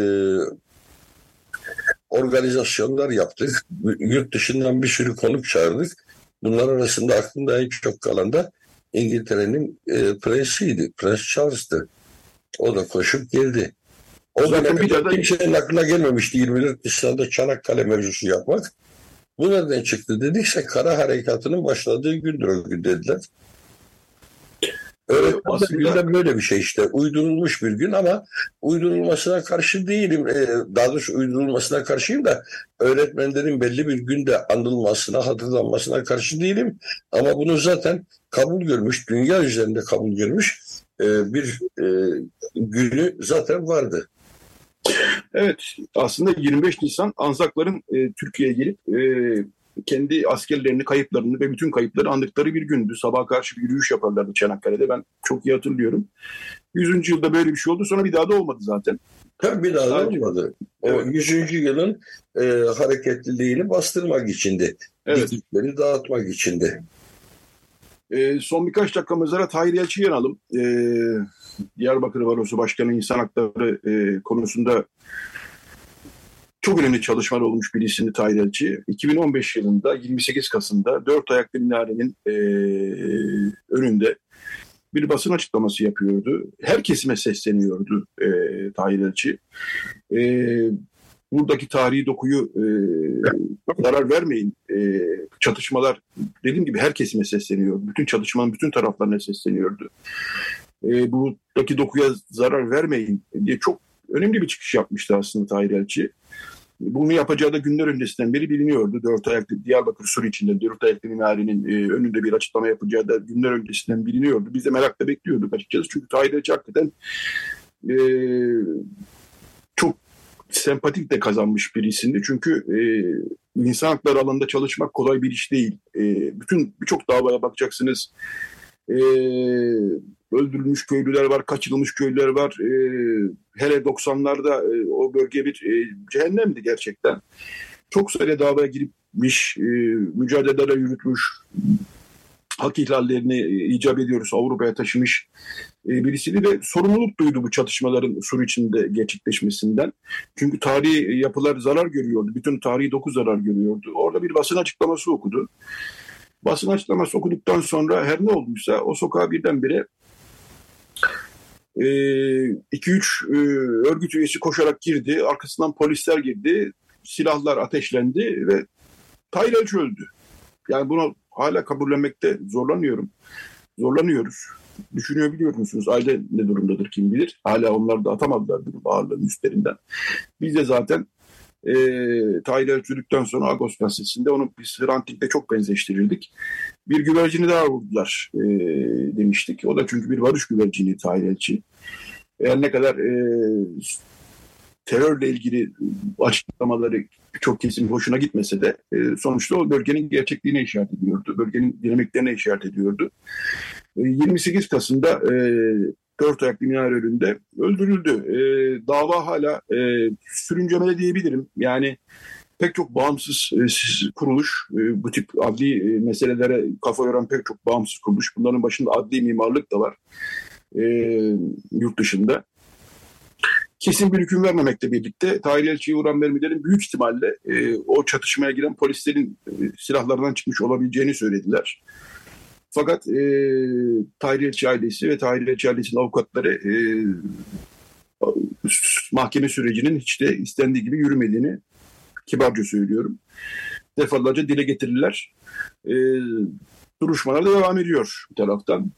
organizasyonlar yaptık. Yurt dışından bir sürü konuk çağırdık. Bunlar arasında aklımda en çok kalan da İngiltere'nin e, prensiydi. Prens Charles'tı. O da koşup geldi. O Zaten bir daha kimsenin aklına gelmemişti 24 Nisan'da Çanakkale mevzusu yapmak. Bu nereden çıktı dedikse kara harekatının başladığı gündür o gün dediler. Öğretmen aslında gündem böyle bir şey işte. Uydurulmuş bir gün ama uydurulmasına karşı değilim. Ee, daha doğrusu uydurulmasına karşıyım da öğretmenlerin belli bir günde anılmasına, hatırlanmasına karşı değilim. Ama bunu zaten kabul görmüş, dünya üzerinde kabul görmüş e, bir e, günü zaten vardı. Evet, aslında 25 Nisan Anzakların e, Türkiye'ye gelip e, kendi askerlerini, kayıplarını ve bütün kayıpları andıkları bir gündü. Sabah karşı bir yürüyüş yaparlardı Çanakkale'de. Ben çok iyi hatırlıyorum. 100. yılda böyle bir şey oldu. Sonra bir daha da olmadı zaten. Tabii bir daha da olmadı. O evet. 100. yılın e, hareketliliğini bastırmak içindi. Evet. Diktikleri dağıtmak içindi. E, son birkaç dakikamızda Tahir Elçi'yi yanalım. E, Diyarbakır Barosu Başkanı insan hakları e, konusunda çok önemli çalışmalar olmuş bir isimli Tahir Elçi. 2015 yılında 28 Kasım'da dört ayaklı minarenin e, önünde bir basın açıklaması yapıyordu. Her kesime sesleniyordu e, Tahir Elçi. E, buradaki tarihi dokuyu e, zarar vermeyin. E, çatışmalar dediğim gibi her kesime sesleniyor. Bütün çatışmanın bütün taraflarına sesleniyordu. E, buradaki dokuya zarar vermeyin diye çok önemli bir çıkış yapmıştı aslında Tahir Elçi. Bunu yapacağı da günler öncesinden beri biliniyordu. Dört ayaklı Diyarbakır Sur içinde dört ayaklı minarenin e, önünde bir açıklama yapacağı da günler öncesinden biliniyordu. Biz de merakla bekliyorduk açıkçası. Çünkü Tahir Elçi hakikaten e, çok sempatik de kazanmış bir isimdi. Çünkü e, insan hakları alanında çalışmak kolay bir iş değil. E, bütün birçok davaya bakacaksınız. E, öldürülmüş köylüler var, kaçırılmış köylüler var. E, hele 90'larda e, o bölge bir e, cehennemdi gerçekten. Çok sayıda davaya girmiş, e, mücadeleler yürütmüş, hak ihlallerini e, icap ediyoruz Avrupa'ya taşımış e, birisiydi ve sorumluluk duydu bu çatışmaların Sur içinde gerçekleşmesinden. Çünkü tarihi yapılar zarar görüyordu. Bütün tarihi doku zarar görüyordu. Orada bir basın açıklaması okudu. Basın açıklaması okuduktan sonra her ne olduysa o sokağa birdenbire 2-3 e, örgüt üyesi koşarak girdi. Arkasından polisler girdi. Silahlar ateşlendi ve Tayyip öldü. Yani bunu hala kabullenmekte zorlanıyorum. Zorlanıyoruz. Düşünüyor biliyor musunuz? Aile ne durumdadır kim bilir. Hala onlar da atamadılar bu ağırlığın üstlerinden. Biz de zaten e, Tahir öldükten sonra Agos gazetesinde onu biz Hrant çok benzeştirirdik. Bir güvercini daha vurdular e, demiştik. O da çünkü bir varış güvercini Tahir Elçi. Eğer ne kadar e, terörle ilgili açıklamaları çok kesin hoşuna gitmese de e, sonuçta o bölgenin gerçekliğine işaret ediyordu. Bölgenin dinamiklerine işaret ediyordu. E, 28 Kasım'da e, dört ayaklı minare önünde öldürüldü. E, dava hala e, sürüncemede diyebilirim. Yani pek çok bağımsız e, kuruluş, e, bu tip adli e, meselelere kafa yoran pek çok bağımsız kuruluş. Bunların başında adli mimarlık da var e, yurt dışında. Kesin bir hüküm vermemekle birlikte Tahir Elçi'ye uğran mermilerin büyük ihtimalle e, o çatışmaya giren polislerin e, silahlardan çıkmış olabileceğini söylediler. Fakat e, Tahir ailesi ve Tahir Elçi ailesinin avukatları e, mahkeme sürecinin hiç de istendiği gibi yürümediğini kibarca söylüyorum. Defalarca dile getirirler. E, duruşmalar da devam ediyor bir taraftan.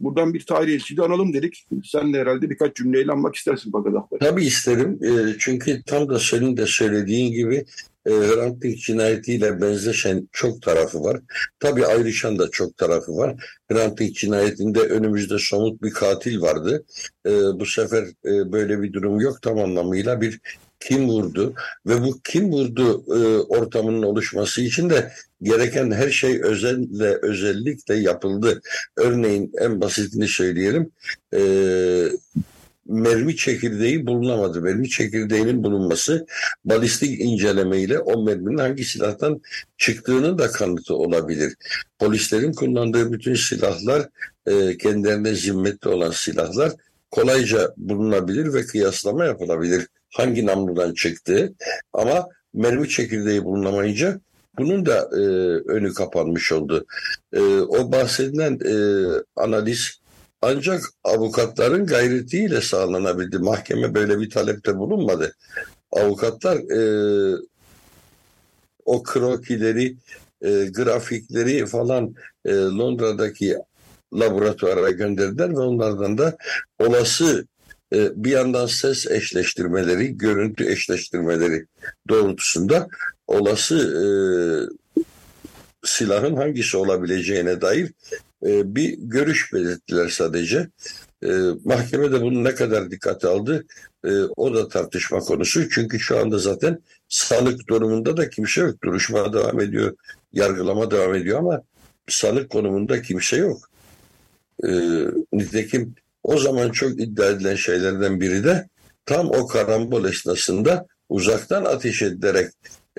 Buradan bir tarih elçiyi de analım dedik. Sen de herhalde birkaç cümleyle anmak istersin fakat Tabii isterim. E, çünkü tam da senin de söylediğin gibi e, Hrant Dink cinayetiyle benzeşen çok tarafı var. Tabii ayrışan da çok tarafı var. Hrant Dink cinayetinde önümüzde somut bir katil vardı. E, bu sefer e, böyle bir durum yok tam anlamıyla bir kim vurdu ve bu kim vurdu e, ortamının oluşması için de gereken her şey özelle özellikle yapıldı. Örneğin en basitini söyleyelim. E, mermi çekirdeği bulunamadı. Mermi çekirdeğinin bulunması balistik incelemeyle o merminin hangi silahtan çıktığının da kanıtı olabilir. Polislerin kullandığı bütün silahlar e, kendilerine zimmetli olan silahlar kolayca bulunabilir ve kıyaslama yapılabilir hangi namludan çıktı ama mermi çekirdeği bulunamayınca bunun da e, önü kapanmış oldu. E, o bahsedilen e, analiz ancak avukatların gayretiyle sağlanabildi. Mahkeme böyle bir talepte bulunmadı. Avukatlar e, o krokileri, e, grafikleri falan e, Londra'daki laboratuvara gönderdiler ve onlardan da olası e, bir yandan ses eşleştirmeleri, görüntü eşleştirmeleri doğrultusunda olası e, silahın hangisi olabileceğine dair e, bir görüş belirttiler sadece. E, mahkeme de bunu ne kadar dikkate aldı e, o da tartışma konusu. Çünkü şu anda zaten sanık durumunda da kimse yok. Duruşma devam ediyor, yargılama devam ediyor ama sanık konumunda kimse yok. E, nitekim o zaman çok iddia edilen şeylerden biri de tam o karambol esnasında uzaktan ateş edilerek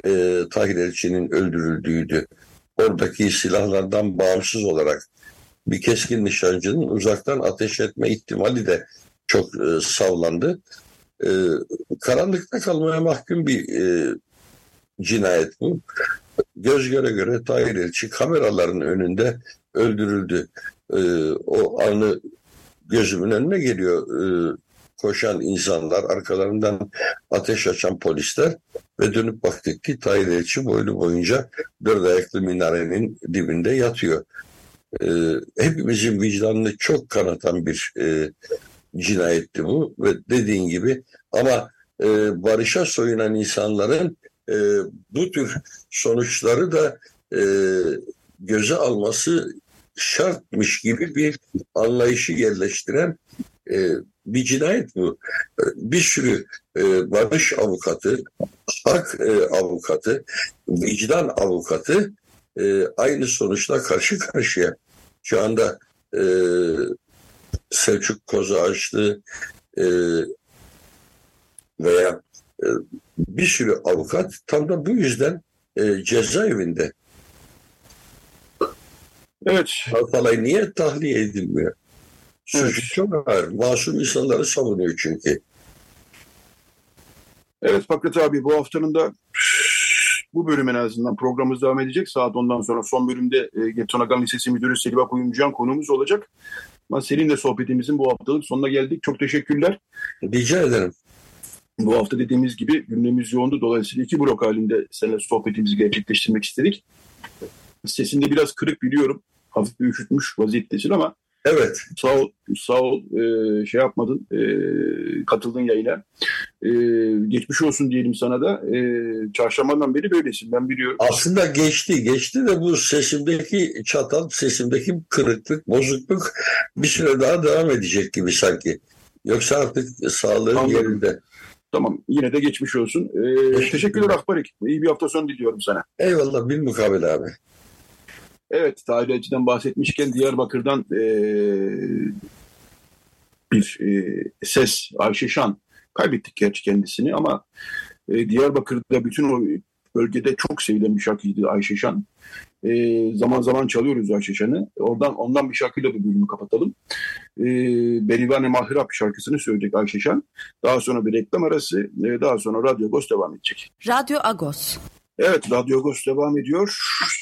e, Tahir Elçi'nin öldürüldüğüydü. Oradaki silahlardan bağımsız olarak bir keskin nişancının uzaktan ateş etme ihtimali de çok e, savlandı. E, karanlıkta kalmaya mahkum bir e, cinayet bu. Göz göre göre Tahir Elçi kameraların önünde öldürüldü. E, o anı gözümün önüne geliyor e, koşan insanlar, arkalarından ateş açan polisler ve dönüp baktık ki Tahir Elçi boylu boyunca dört ayaklı minarenin dibinde yatıyor. E, hepimizin vicdanını çok kanatan bir e, cinayetti bu ve dediğin gibi ama e, barışa soyunan insanların e, bu tür sonuçları da e, göze alması şartmış gibi bir anlayışı yerleştiren e, bir cinayet bu. E, bir sürü e, barış avukatı, hak e, avukatı, vicdan avukatı e, aynı sonuçla karşı karşıya. Şu anda e, Selçuk Kozağaçlı e, veya e, bir sürü avukat tam da bu yüzden e, cezaevinde. Evet. Kalkalay niye tahliye edilmiyor? Suç evet. çok ağır. Masum insanları savunuyor çünkü. Evet Fakret abi bu haftanın da bu bölüm en azından programımız devam edecek. Saat ondan sonra son bölümde e, Getonagan Lisesi Müdürü Selva Kuyumcuyan konuğumuz olacak. Ama seninle sohbetimizin bu haftalık sonuna geldik. Çok teşekkürler. Rica ederim. Bu hafta dediğimiz gibi gündemimiz yoğundu. Dolayısıyla iki blok halinde seninle sohbetimizi gerçekleştirmek istedik. Sesinde biraz kırık biliyorum hafif bir üşütmüş vaziyettesin ama Evet. Sağ ol, sağ ol. Ee, şey yapmadın, e, katıldın yayına. E, geçmiş olsun diyelim sana da. E, çarşambadan beri böylesin, ben biliyorum. Aslında geçti, geçti de bu sesimdeki çatal, sesimdeki kırıklık, bozukluk bir süre daha devam edecek gibi sanki. Yoksa artık sağlığın Anladım. yerinde. Tamam, yine de geçmiş olsun. Ee, teşekkürler Akbarik. İyi bir hafta sonu diliyorum sana. Eyvallah, bil mukabele abi. Evet, tarihçiden bahsetmişken Diyarbakır'dan e, bir e, ses Ayşe Şan kaybettik gerçi kendisini ama e, Diyarbakır'da bütün o bölgede çok sevilen bir şarkıcıydı Ayşe Şan. E, zaman zaman çalıyoruz Ayşe Şan'ı. Oradan, ondan bir şarkıyla bu bölümü kapatalım. E, Berivane Mahirap şarkısını söyleyecek Ayşe Şan. Daha sonra bir reklam arası, e, daha sonra Radyo Agos devam edecek. Radyo Agos. Evet, Radyo Agos devam ediyor.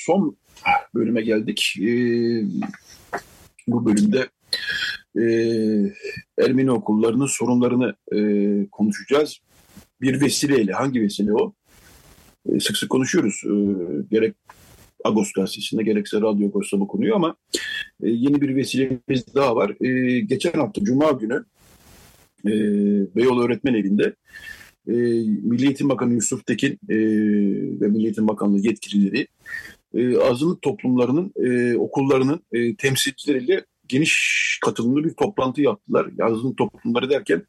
Son bölüme geldik. E, bu bölümde e, Ermeni okullarının sorunlarını e, konuşacağız. Bir vesileyle, hangi vesile o? E, sık sık konuşuyoruz. Gerek Agos gazetesinde gerekse Radyo Agos'ta bu konuyu ama yeni bir vesilemiz daha var. Geçen hafta Cuma günü e, Beyoğlu Öğretmen Evi'nde e, Milli Eğitim Bakanı Yusuf Tekin e, ve Milli Eğitim Bakanlığı yetkilileri e, azınlık toplumlarının e, okullarının e, temsilcileriyle geniş katılımlı bir toplantı yaptılar. Azınlık toplumları derken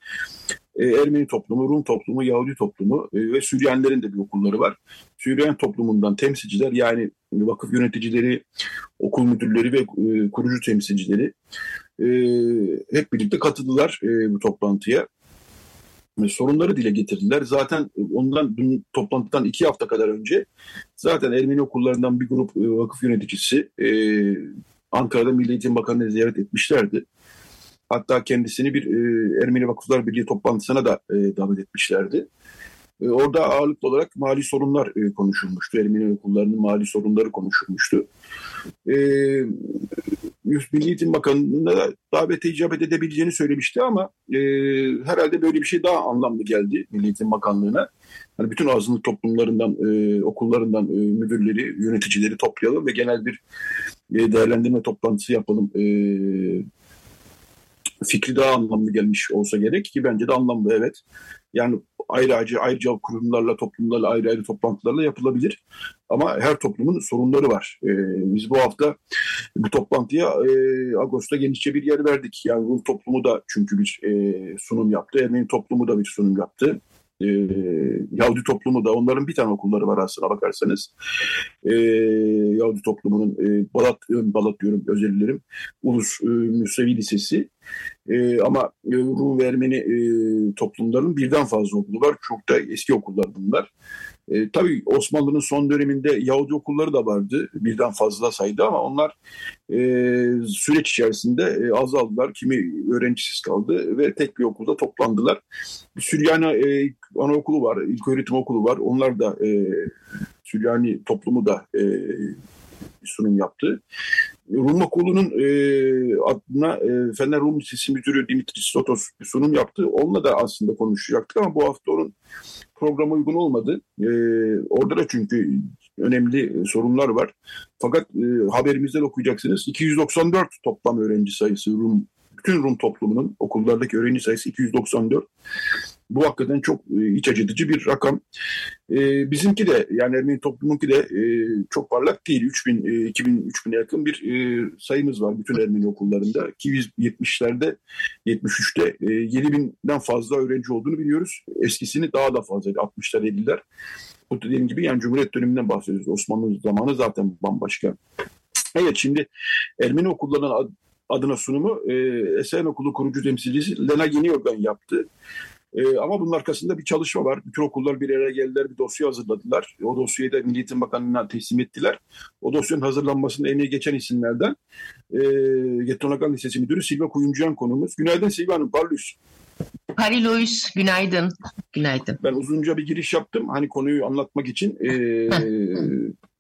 e, Ermeni toplumu, Rum toplumu, Yahudi toplumu e, ve Süryanilerin de bir okulları var. Süryan toplumundan temsilciler yani vakıf yöneticileri, okul müdürleri ve e, kurucu temsilcileri e, hep birlikte katıldılar e, bu toplantıya. E, sorunları dile getirdiler. Zaten ondan dün toplantıdan iki hafta kadar önce zaten Ermeni okullarından bir grup e, vakıf yöneticisi e, Ankara'da Milli Eğitim Bakanı'nı ziyaret etmişlerdi. Hatta kendisini bir e, Ermeni Vakıflar Birliği toplantısına da e, davet etmişlerdi. E, orada ağırlıklı olarak mali sorunlar e, konuşulmuştu. Ermeni okullarının mali sorunları konuşulmuştu. E, Milli Eğitim Bakanı'na da davete icabet edebileceğini söylemişti ama herhalde böyle bir şey daha anlamlı geldi Milli Eğitim Bakanlığı'na. Yani bütün azınlık toplumlarından, okullarından müdürleri, yöneticileri toplayalım ve genel bir değerlendirme toplantısı yapalım fikri daha anlamlı gelmiş olsa gerek ki bence de anlamlı evet. Yani ayrı ayrı ayrıca kurumlarla, toplumlarla ayrı ayrı toplantılarla yapılabilir. Ama her toplumun sorunları var. Ee, biz bu hafta bu toplantıya e, Ağustos'ta genişçe bir yer verdik. Yani Rum toplumu da çünkü bir e, sunum yaptı. Ermeni toplumu da bir sunum yaptı e, Yahudi toplumu da onların bir tane okulları var aslına bakarsanız. E, Yahudi toplumunun e, Balat, Balat diyorum özür. Ulus e, Müsevi Lisesi. E, ama e, Rum ve Ermeni e, toplumlarının birden fazla okulu var. Çok da eski okullar bunlar. E, tabii Osmanlı'nın son döneminde Yahudi okulları da vardı. Birden fazla sayıda ama onlar e, süreç içerisinde e, azaldılar. Kimi öğrencisiz kaldı ve tek bir okulda toplandılar. Süryani e, anaokulu var, ilköğretim okulu var. Onlar da e, Süryani toplumu da e, sunum yaptı. Rum Okulu'nun e, adına e, Fener Rum Lisesi Müdürü Dimitris Sotos sunum yaptı. Onunla da aslında konuşacaktık ama bu hafta onun programa uygun olmadı. E, orada da çünkü önemli sorunlar var. Fakat e, haberimizden okuyacaksınız. 294 toplam öğrenci sayısı Rum bütün Rum toplumunun okullardaki öğrenci sayısı 294. Bu hakikaten çok e, iç acıtıcı bir rakam. E, bizimki de yani Ermeni toplumunki de e, çok parlak değil. 3000, e, 2000, 3000'e yakın bir sayımız var bütün Ermeni okullarında. 270'lerde, 73'te e, 7000'den fazla öğrenci olduğunu biliyoruz. Eskisini daha da fazlaydı 60'lar 50'ler. Bu dediğim gibi yani Cumhuriyet döneminden bahsediyoruz. Osmanlı zamanı zaten bambaşka. Evet şimdi Ermeni okullarının adına sunumu e, Esen Okulu kurucu temsilcisi Lena Yeniyorgan yaptı. E, ama bunun arkasında bir çalışma var. Bütün okullar bir araya geldiler, bir dosya hazırladılar. O dosyayı da Milli Eğitim Bakanlığı'na teslim ettiler. O dosyanın hazırlanmasının emeği geçen isimlerden e, Getonakan Lisesi Müdürü Silva Kuyumcuyan konumuz. Günaydın Silva Hanım, parlıyız. Pari Louis, günaydın. Günaydın. Ben uzunca bir giriş yaptım. Hani konuyu anlatmak için. E,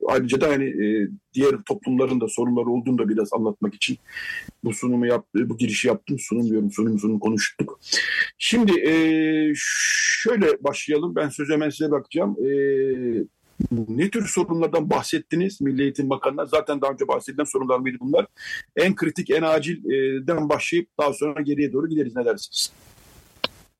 ayrıca da hani e, diğer toplumların da sorunları olduğunu da biraz anlatmak için bu sunumu yaptım, bu girişi yaptım. Sunum diyorum, sunum sunum konuştuk. Şimdi e, şöyle başlayalım. Ben söz hemen size bakacağım. E, ne tür sorunlardan bahsettiniz Milli Eğitim Bakanı'na? Zaten daha önce bahsedilen sorunlar mıydı bunlar? En kritik, en acilden başlayıp daha sonra geriye doğru gideriz. Ne dersiniz?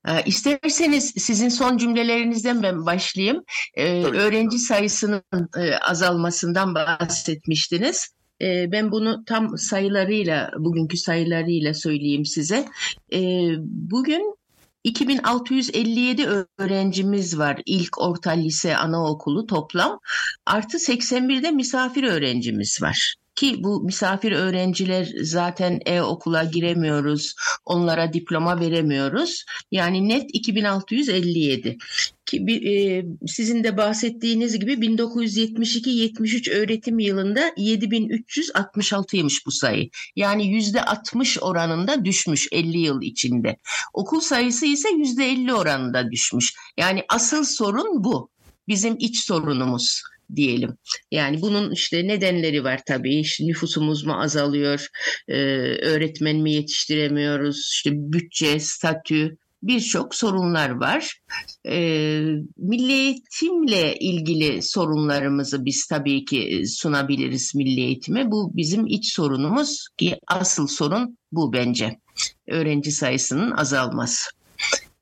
Ee, isterseniz sizin son cümlelerinizden ben başlayayım. Ee, öğrenci sayısının e, azalmasından bahsetmiştiniz. Ee, ben bunu tam sayılarıyla, bugünkü sayılarıyla söyleyeyim size. Ee, bugün 2657 öğrencimiz var ilk orta lise anaokulu toplam. Artı 81'de misafir öğrencimiz var. Ki bu misafir öğrenciler zaten e-okula giremiyoruz, onlara diploma veremiyoruz. Yani net 2657 ki e, sizin de bahsettiğiniz gibi 1972-73 öğretim yılında 7366'ymış bu sayı. Yani %60 oranında düşmüş 50 yıl içinde. Okul sayısı ise %50 oranında düşmüş. Yani asıl sorun bu. Bizim iç sorunumuz diyelim. Yani bunun işte nedenleri var tabii. İşte nüfusumuz mu azalıyor, ee, öğretmen mi yetiştiremiyoruz, işte bütçe, statü, birçok sorunlar var. E, milli eğitimle ilgili sorunlarımızı biz tabii ki sunabiliriz milli eğitime. Bu bizim iç sorunumuz ki asıl sorun bu bence. Öğrenci sayısının azalması.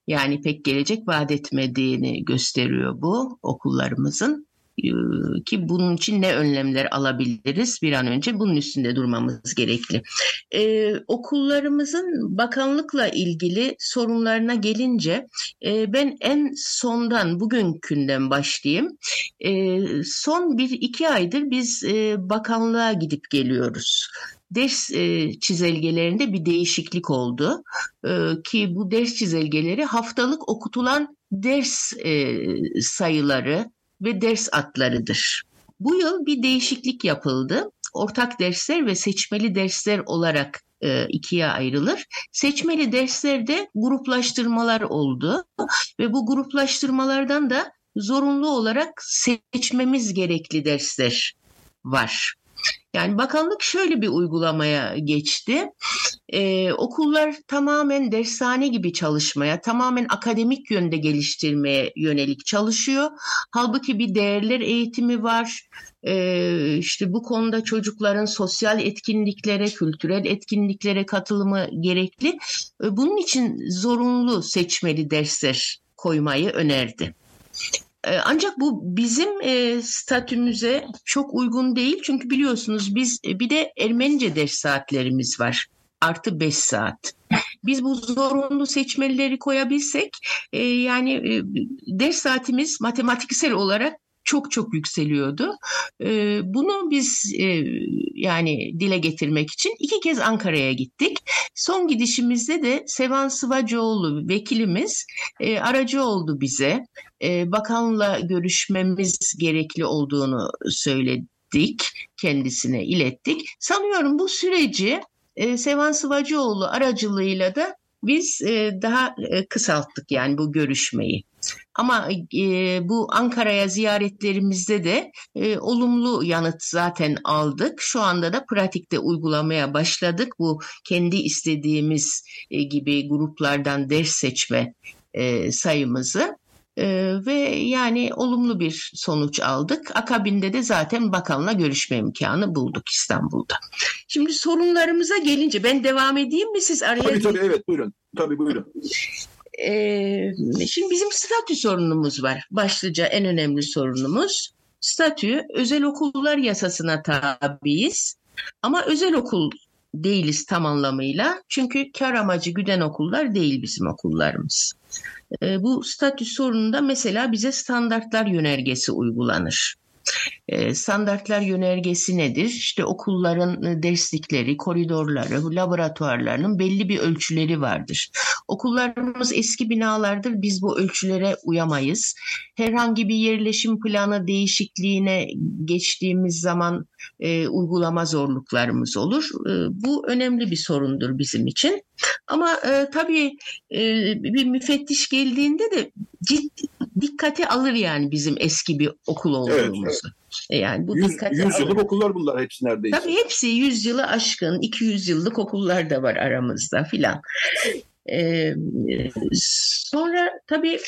Yani pek gelecek vaat etmediğini gösteriyor bu okullarımızın. Ee, ki bunun için ne önlemler alabiliriz bir an önce bunun üstünde durmamız gerekli. Ee, okullarımızın bakanlıkla ilgili sorunlarına gelince e, ben en sondan bugünkünden başlayayım. E, son bir iki aydır biz e, bakanlığa gidip geliyoruz ders e, çizelgelerinde bir değişiklik oldu e, ki bu ders çizelgeleri haftalık okutulan ders e, sayıları ve ders atlarıdır. Bu yıl bir değişiklik yapıldı. Ortak dersler ve seçmeli dersler olarak e, ikiye ayrılır. Seçmeli derslerde gruplaştırmalar oldu ve bu gruplaştırmalardan da zorunlu olarak seçmemiz gerekli dersler var. Yani bakanlık şöyle bir uygulamaya geçti. Ee, okullar tamamen dershane gibi çalışmaya, tamamen akademik yönde geliştirmeye yönelik çalışıyor. Halbuki bir değerler eğitimi var. Ee, işte bu konuda çocukların sosyal etkinliklere, kültürel etkinliklere katılımı gerekli. Ee, bunun için zorunlu seçmeli dersler koymayı önerdi. Ee, ancak bu bizim e, statümüze çok uygun değil. Çünkü biliyorsunuz biz e, bir de Ermenice ders saatlerimiz var. Artı 5 saat. Biz bu zorunlu seçmelileri koyabilsek e, yani e, ders saatimiz matematiksel olarak çok çok yükseliyordu. Bunu biz yani dile getirmek için iki kez Ankara'ya gittik. Son gidişimizde de Sevan Sıvacıoğlu vekilimiz aracı oldu bize. Bakanla görüşmemiz gerekli olduğunu söyledik, kendisine ilettik. Sanıyorum bu süreci Sevan Sıvacıoğlu aracılığıyla da biz daha kısalttık yani bu görüşmeyi. Ama e, bu Ankara'ya ziyaretlerimizde de e, olumlu yanıt zaten aldık. Şu anda da pratikte uygulamaya başladık. Bu kendi istediğimiz e, gibi gruplardan ders seçme e, sayımızı. Ee, ve yani olumlu bir sonuç aldık. Akabinde de zaten bakanla görüşme imkanı bulduk İstanbul'da. Şimdi sorunlarımıza gelince ben devam edeyim mi siz araya? Tabii tabii evet buyurun. Tabii buyurun. Ee, şimdi bizim statü sorunumuz var. Başlıca en önemli sorunumuz. Statü özel okullar yasasına tabiiz. Ama özel okul değiliz tam anlamıyla. Çünkü kar amacı güden okullar değil bizim okullarımız. Ee, bu statü sorununda mesela bize standartlar yönergesi uygulanır. E, standartlar yönergesi nedir? İşte okulların e, derslikleri, koridorları, laboratuvarlarının belli bir ölçüleri vardır. Okullarımız eski binalardır. Biz bu ölçülere uyamayız. Herhangi bir yerleşim planı değişikliğine geçtiğimiz zaman e, uygulama zorluklarımız olur. E, bu önemli bir sorundur bizim için. Ama e, tabii e, bir müfettiş geldiğinde de ciddi dikkate alır yani bizim eski bir okul olduğumuzu. Evet, evet. E, yani bu 100, 100 yıllık okullar bunlar hepsi neredeyse. Tabii hepsi 100 yılı aşkın, 200 yıllık okullar da var aramızda filan. Ee, sonra tabii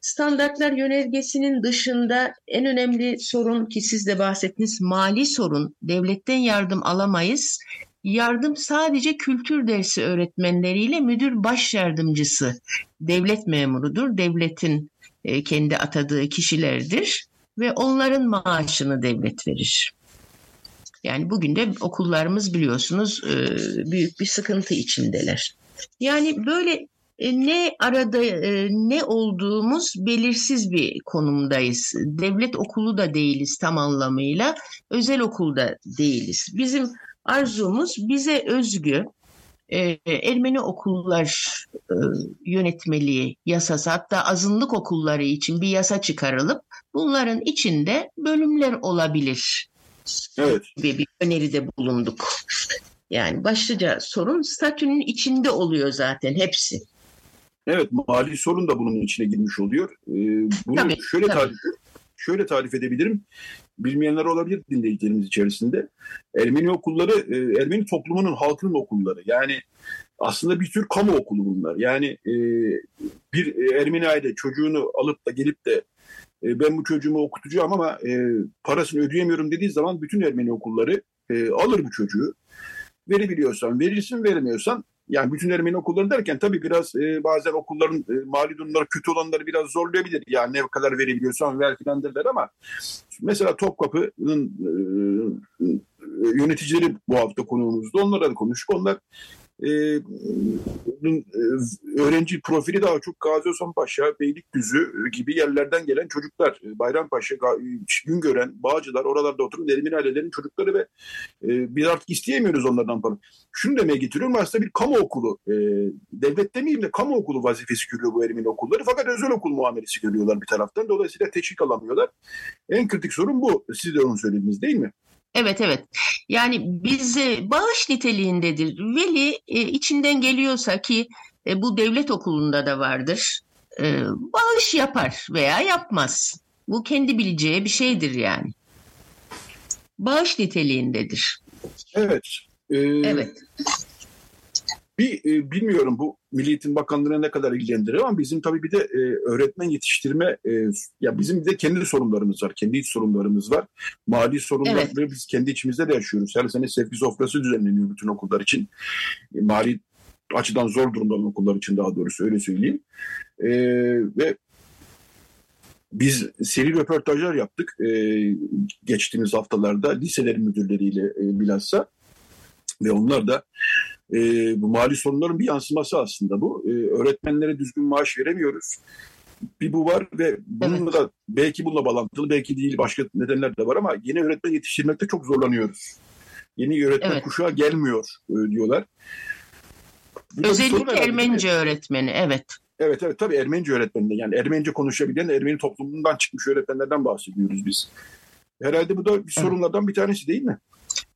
standartlar yönergesinin dışında en önemli sorun ki siz de bahsettiniz mali sorun. Devletten yardım alamayız. Yardım sadece kültür dersi öğretmenleriyle müdür baş yardımcısı devlet memurudur. Devletin e, kendi atadığı kişilerdir ve onların maaşını devlet verir. Yani bugün de okullarımız biliyorsunuz e, büyük bir sıkıntı içindeler. Yani böyle e, ne arada e, ne olduğumuz belirsiz bir konumdayız. Devlet okulu da değiliz tam anlamıyla, özel okulda değiliz. Bizim arzumuz bize özgü e, Ermeni okullar e, yönetmeliği yasası hatta azınlık okulları için bir yasa çıkarılıp bunların içinde bölümler olabilir. Evet. Gibi bir öneride bulunduk. Yani başlıca sorun statünün içinde oluyor zaten hepsi. Evet mali sorun da bunun içine girmiş oluyor. Ee, bunu Tabii, şöyle tabii. tarif şöyle tarif edebilirim. Bilmeyenler olabilir dinleyicilerimiz içerisinde. Ermeni okulları e, Ermeni toplumunun halkının okulları. Yani aslında bir tür kamu okulu bunlar. Yani e, bir Ermeni aile çocuğunu alıp da gelip de e, ben bu çocuğumu okutacağım ama e, parasını ödeyemiyorum dediği zaman bütün Ermeni okulları e, alır bu çocuğu. Verebiliyorsan verirsin, veremiyorsan yani bütün Ermeni okulları derken tabii biraz e, bazen okulların e, mali durumları kötü olanları biraz zorlayabilir. Yani ne kadar verebiliyorsan ver filan derler ama mesela Topkapı'nın e, yöneticileri bu hafta konuğumuzda. Onlarla da konuştuk. Onlar e, bunun, e, öğrenci profili daha çok Gazi Osman Beylikdüzü gibi yerlerden gelen çocuklar. E, Bayrampaşa, Güngören, Bağcılar, oralarda oturan Ermeni ailelerin çocukları ve e, biz artık isteyemiyoruz onlardan para. Şunu demeye getiriyorum aslında bir kamu okulu, e, devlet demeyeyim de kamu okulu vazifesi görüyor bu Ermeni okulları. Fakat özel okul muamelesi görüyorlar bir taraftan. Dolayısıyla teşvik alamıyorlar. En kritik sorun bu. Siz de onu söylediniz değil mi? Evet evet. Yani biz e, bağış niteliğindedir. Veli e, içinden geliyorsa ki e, bu devlet okulunda da vardır. e, bağış yapar veya yapmaz. Bu kendi bileceği bir şeydir yani. Bağış niteliğindedir. Evet. E, Evet. Bir e, bilmiyorum bu Milli Eğitim Bakanlığı'na ne kadar ilgilendirir ama bizim tabii bir de e, öğretmen yetiştirme e, ya bizim bir de kendi sorunlarımız var. Kendi iç sorunlarımız var. Mali sorunları Evet. biz kendi içimizde de yaşıyoruz. Her sene sevgi sofrası düzenleniyor bütün okullar için. E, mali açıdan zor durumda olan okullar için daha doğrusu öyle söyleyeyim. E, ve biz seri röportajlar yaptık e, geçtiğimiz haftalarda liselerin müdürleriyle e, bilhassa ve onlar da e, bu mali sorunların bir yansıması aslında bu. E, öğretmenlere düzgün maaş veremiyoruz. Bir bu var ve bununla da belki bununla bağlantılı belki değil başka nedenler de var ama yeni öğretmen yetiştirmekte çok zorlanıyoruz. Yeni öğretmen Evet. kuşağı gelmiyor e, diyorlar. Bu da bir sorun Özellikle? Ermenice öğretmeni. Evet. Evet evet tabii Ermenice öğretmeninde yani Ermenice konuşabilen Ermeni toplumundan çıkmış öğretmenlerden bahsediyoruz biz. Herhalde bu da bir sorunlardan bir tanesi değil mi?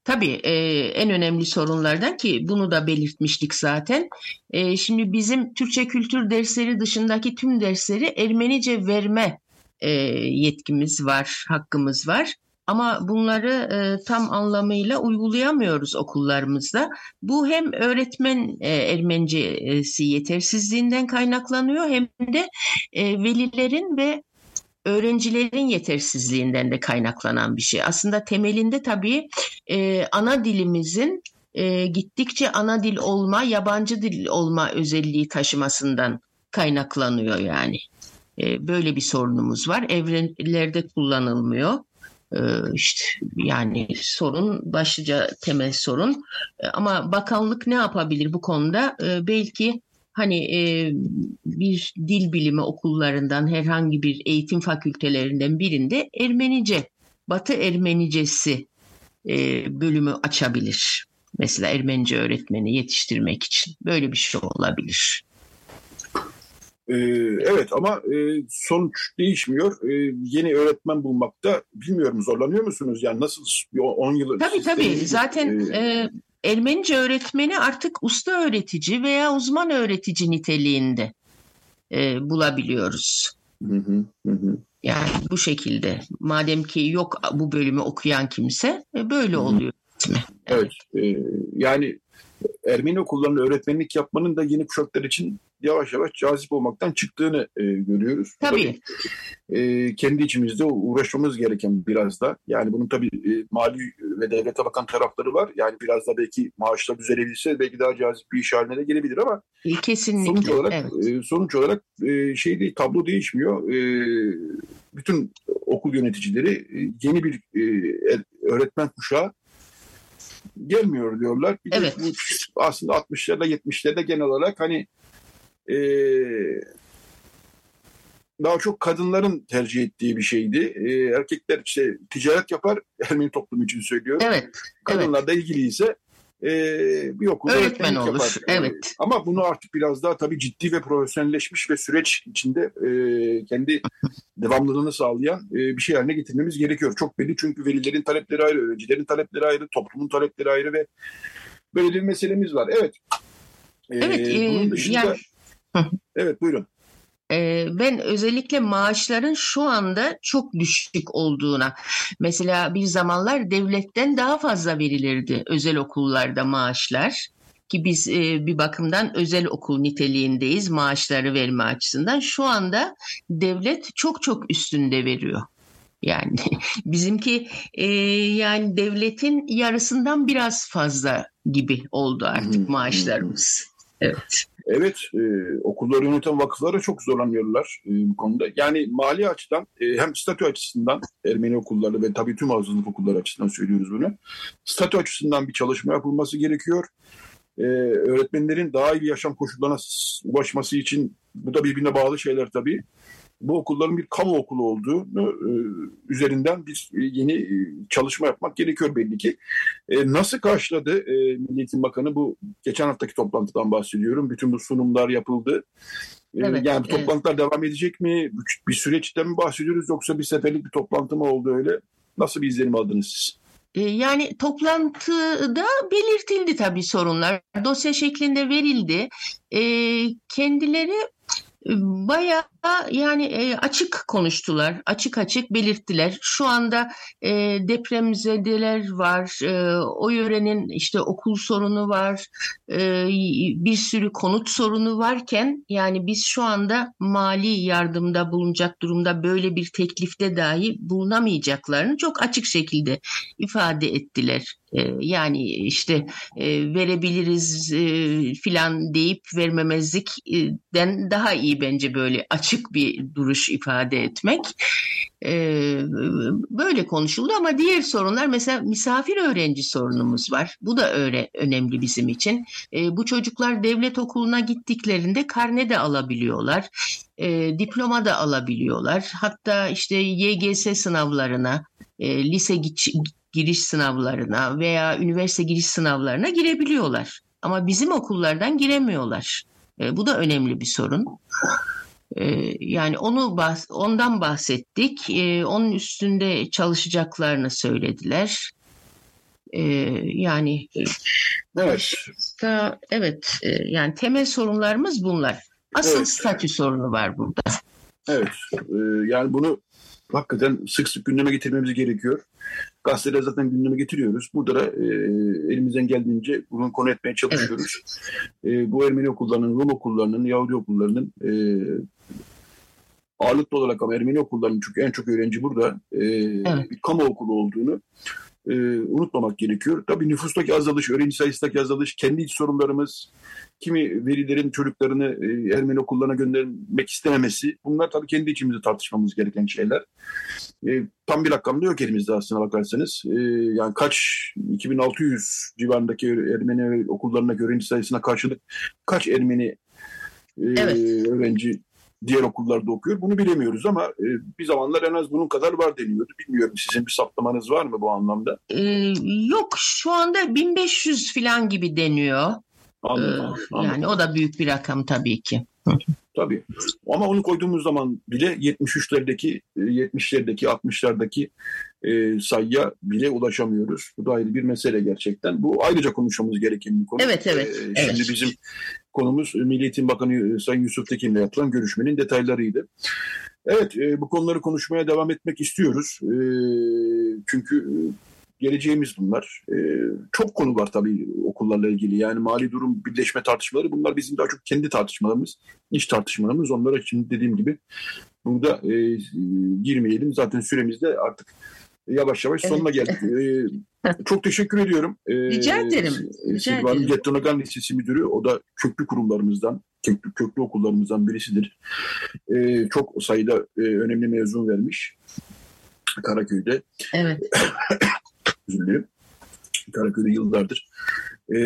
Tabii e, en önemli sorunlardan ki bunu da belirtmiştik zaten. E, şimdi bizim Türkçe kültür dersleri dışındaki tüm dersleri Ermenice verme e, yetkimiz var, hakkımız var. Ama bunları e, tam anlamıyla uygulayamıyoruz okullarımızda. Bu hem öğretmen e, Ermenicesi yetersizliğinden kaynaklanıyor hem de e, velilerin ve öğrencilerin yetersizliğinden de kaynaklanan bir şey. Aslında temelinde tabii e, ana dilimizin e, gittikçe ana dil olma, yabancı dil olma özelliği taşımasından kaynaklanıyor yani. E, böyle bir sorunumuz var. Evrenlerde kullanılmıyor. E, işte yani sorun başlıca temel sorun. E, ama bakanlık ne yapabilir bu konuda? E, belki hani e, bir dil bilimi okullarından herhangi bir eğitim fakültelerinden birinde Ermenice, Batı Ermenicesi e, bölümü açabilir. Mesela Ermenice öğretmeni yetiştirmek için böyle bir şey olabilir. Ee, evet ama e, sonuç değişmiyor. Yeni öğretmen bulmakta bilmiyorum zorlanıyor musunuz? Yani nasıl bir 10 yıl... Tabii tabii zaten e, Ermenice öğretmeni artık usta öğretici veya uzman öğretici niteliğinde e, bulabiliyoruz. hı hı, hı hı. Yani bu şekilde. Madem ki yok bu bölümü okuyan kimse e, böyle oluyor. ismi. Evet. e, yani Ermeni okullarında öğretmenlik yapmanın da yeni kuşaklar için yavaş yavaş cazip olmaktan çıktığını e, görüyoruz. Tabii. e, kendi içimizde uğraşmamız gereken biraz da. Yani bunun tabii e, mali ve devlete bakan tarafları var. Yani biraz da belki maaşlar düzelebilse belki daha cazip bir iş haline de gelebilir ama E, Kesinlikle. sonuç olarak evet. e, sonuç olarak e, şey değil tablo değişmiyor. E, bütün okul yöneticileri e, yeni bir e, öğretmen kuşağı gelmiyor diyorlar. Bir Evet. bu aslında 60'larda 70'lerde genel olarak hani e, daha çok kadınların tercih ettiği bir şeydi. E, erkekler işte ticaret yapar, Ermeni toplumu için söylüyorum. Evet. Kadınlar evet. da ilgiliyse e, bir okulda öğretmen olur. Yapar. Evet. Ama bunu artık biraz daha tabii ciddi ve profesyonelleşmiş ve süreç içinde e, kendi devamlılığını sağlayan e, bir şey haline getirmemiz gerekiyor. Çok belli çünkü velilerin talepleri ayrı, öğrencilerin talepleri ayrı, toplumun talepleri ayrı ve böyle bir meselemiz var. Evet. E, evet. bunun dışında, yani... evet buyurun ben özellikle maaşların şu anda çok düşük olduğuna mesela bir zamanlar devletten daha fazla verilirdi özel okullarda maaşlar ki biz bir bakımdan özel okul niteliğindeyiz maaşları verme açısından şu anda devlet çok çok üstünde veriyor. Yani bizimki e, yani devletin yarısından biraz fazla gibi oldu artık maaşlarımız. Evet. Evet, e, okulları yöneten vakıflara çok zorlanıyorlar e, bu konuda. Yani mali açıdan e, hem statü açısından Ermeni okulları ve tabii tüm azınlık okulları açısından söylüyoruz bunu. Statü açısından bir çalışma yapılması gerekiyor. E, öğretmenlerin daha iyi yaşam koşullarına ulaşması için bu da birbirine bağlı şeyler tabii bu okulların bir kamu okulu olduğunu e, üzerinden bir yeni e, çalışma yapmak gerekiyor belli ki. E, nasıl karşıladı e, Milli Eğitim Bakanı bu geçen haftaki toplantıdan bahsediyorum. Bütün bu sunumlar yapıldı. E, evet, yani bu toplantılar evet. devam edecek mi? Bir süreçten mi bahsediyoruz yoksa bir seferlik bir toplantı mı oldu öyle? Nasıl bir izlenim aldınız siz? Yani toplantıda belirtildi tabii sorunlar. Dosya şeklinde verildi. Kendileri bayağı yani e, açık konuştular, açık açık belirttiler. Şu anda e, depremzedeler var, e, o yörenin işte okul sorunu var, e, bir sürü konut sorunu varken yani biz şu anda mali yardımda bulunacak durumda böyle bir teklifte dahi bulunamayacaklarını çok açık şekilde ifade ettiler. Yani işte verebiliriz filan deyip vermemezlikten daha iyi bence böyle açık bir duruş ifade etmek. Böyle konuşuldu ama diğer sorunlar mesela misafir öğrenci sorunumuz var. Bu da öyle önemli bizim için. Bu çocuklar devlet okuluna gittiklerinde karne de alabiliyorlar. Diploma da alabiliyorlar. Hatta işte YGS sınavlarına, lise giriş sınavlarına veya üniversite giriş sınavlarına girebiliyorlar. Ama bizim okullardan giremiyorlar. E, bu da önemli bir sorun. E, yani onu bahs ondan bahsettik. E, onun üstünde çalışacaklarını söylediler. E, yani evet. Da, evet e, yani temel sorunlarımız bunlar. Asıl evet. statü sorunu var burada. Evet. Yani bunu hakikaten sık sık gündeme getirmemiz gerekiyor. Gazeteler zaten gündeme getiriyoruz. Burada da e, elimizden geldiğince bunu konu etmeye çalışıyoruz. Evet. E, bu Ermeni okullarının, Rum okullarının, Yahudi okullarının e, ağırlıklı olarak ama Ermeni okullarının çünkü en çok öğrenci burada e, evet. bir kamu okulu olduğunu e, unutmamak gerekiyor. Tabii nüfustaki azalış, öğrenci sayısındaki azalış, kendi iç sorunlarımız, kimi velilerin çocuklarını e, Ermeni okullarına göndermek istememesi bunlar tabii kendi içimizde tartışmamız gereken şeyler. E, tam bir rakam da yok elimizde aslına bakarsanız. E, yani kaç 2600 civarındaki Ermeni okullarındaki öğrenci sayısına karşılık kaç Ermeni e, evet. öğrenci diğer okullarda okuyor. Bunu bilemiyoruz ama e, bir zamanlar en az bunun kadar var deniyordu. Bilmiyorum sizin bir saptamanız var mı bu anlamda? Ee, yok şu anda 1500 falan gibi deniyor. Anladım, ee, anladım. Yani o da büyük bir rakam tabii ki. Tabii. Ama onu koyduğumuz zaman bile 73'lerdeki, 70'lerdeki, 60'lardaki e, sayıya bile ulaşamıyoruz. Bu da ayrı bir mesele gerçekten. Bu ayrıca konuşmamız gereken bir konu. Evet, evet. E, şimdi evet. bizim konumuz Milli Eğitim Bakanı Sayın Yusuf Tekin'le yapılan görüşmenin detaylarıydı. Evet, e, bu konuları konuşmaya devam etmek istiyoruz. E, çünkü geleceğimiz bunlar. E, çok konu var tabii okullarla ilgili. Yani mali durum, birleşme tartışmaları bunlar bizim daha çok kendi tartışmalarımız, iş tartışmalarımız. Onlara şimdi dediğim gibi burada e, girmeyelim. Zaten süremizde artık yavaş yavaş evet. sonuna geldik. ee, çok teşekkür ediyorum. Ee, Rica ederim. Rica Silvan ederim. Gettonagan Lisesi Müdürü. O da köklü kurumlarımızdan, köklü, köklü okullarımızdan birisidir. Ee, çok sayıda e, önemli mezun vermiş. Karaköy'de. Evet. Üzülüyorum. Karaköy'de yıllardır e,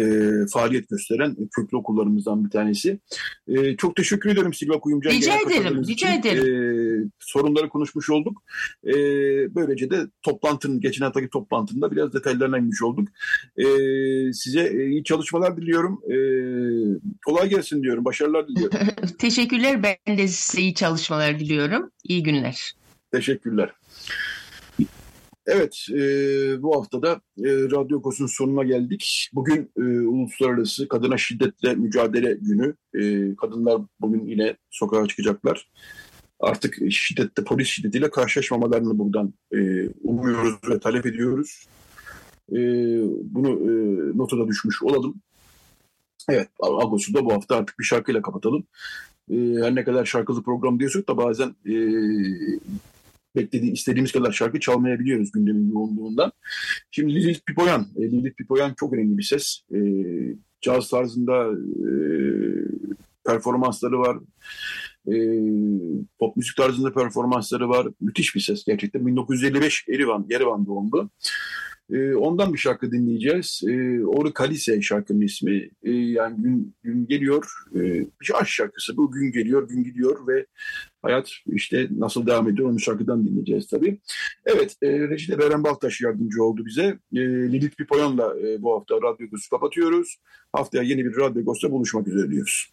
faaliyet gösteren köklü okullarımızdan bir tanesi. E, çok teşekkür ederim Silva Kuyumcan. Rica ederim, rica ederim. E, sorunları konuşmuş olduk. E, böylece de toplantının, geçen haftaki toplantında biraz detaylarına inmiş olduk. E, size iyi çalışmalar diliyorum. E, kolay gelsin diyorum, başarılar diliyorum. Teşekkürler, ben de size iyi çalışmalar diliyorum. İyi günler. Teşekkürler. Evet, e, bu haftada e, Radyo Kos'un sonuna geldik. Bugün e, Uluslararası Kadına Şiddetle Mücadele Günü. E, kadınlar bugün yine sokağa çıkacaklar. Artık şiddette, polis şiddetiyle karşılaşmamalarını buradan e, umuyoruz ve talep ediyoruz. E, bunu e, nota da düşmüş olalım. Evet, Agos'u da bu hafta artık bir şarkıyla kapatalım. E, her ne kadar şarkılı program diyorsak da bazen e, beklediği, istediğimiz kadar şarkı çalmayabiliyoruz gündemin yoğunluğundan. Şimdi Lilith Pipoyan, e, Lilith Pipoyan çok önemli bir ses. E, caz tarzında e, performansları var. E, pop müzik tarzında performansları var. Müthiş bir ses gerçekten. 1955 Erivan, Yerevan doğumlu. E, ondan bir şarkı dinleyeceğiz. E, Oru Kalise şarkının ismi. E, yani gün, gün geliyor. E, bir aşk şarkısı. Bu gün geliyor, gün gidiyor ve hayat işte nasıl devam ediyor onu şarkıdan dinleyeceğiz tabii. Evet, e, Recide Beren Baltaş yardımcı oldu bize. E, Lilith Pipoyan'la e, bu hafta Radyo Gos'u kapatıyoruz. Haftaya yeni bir Radyo Gos'ta buluşmak üzere diyoruz.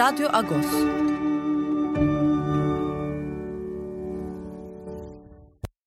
Radyo Agos.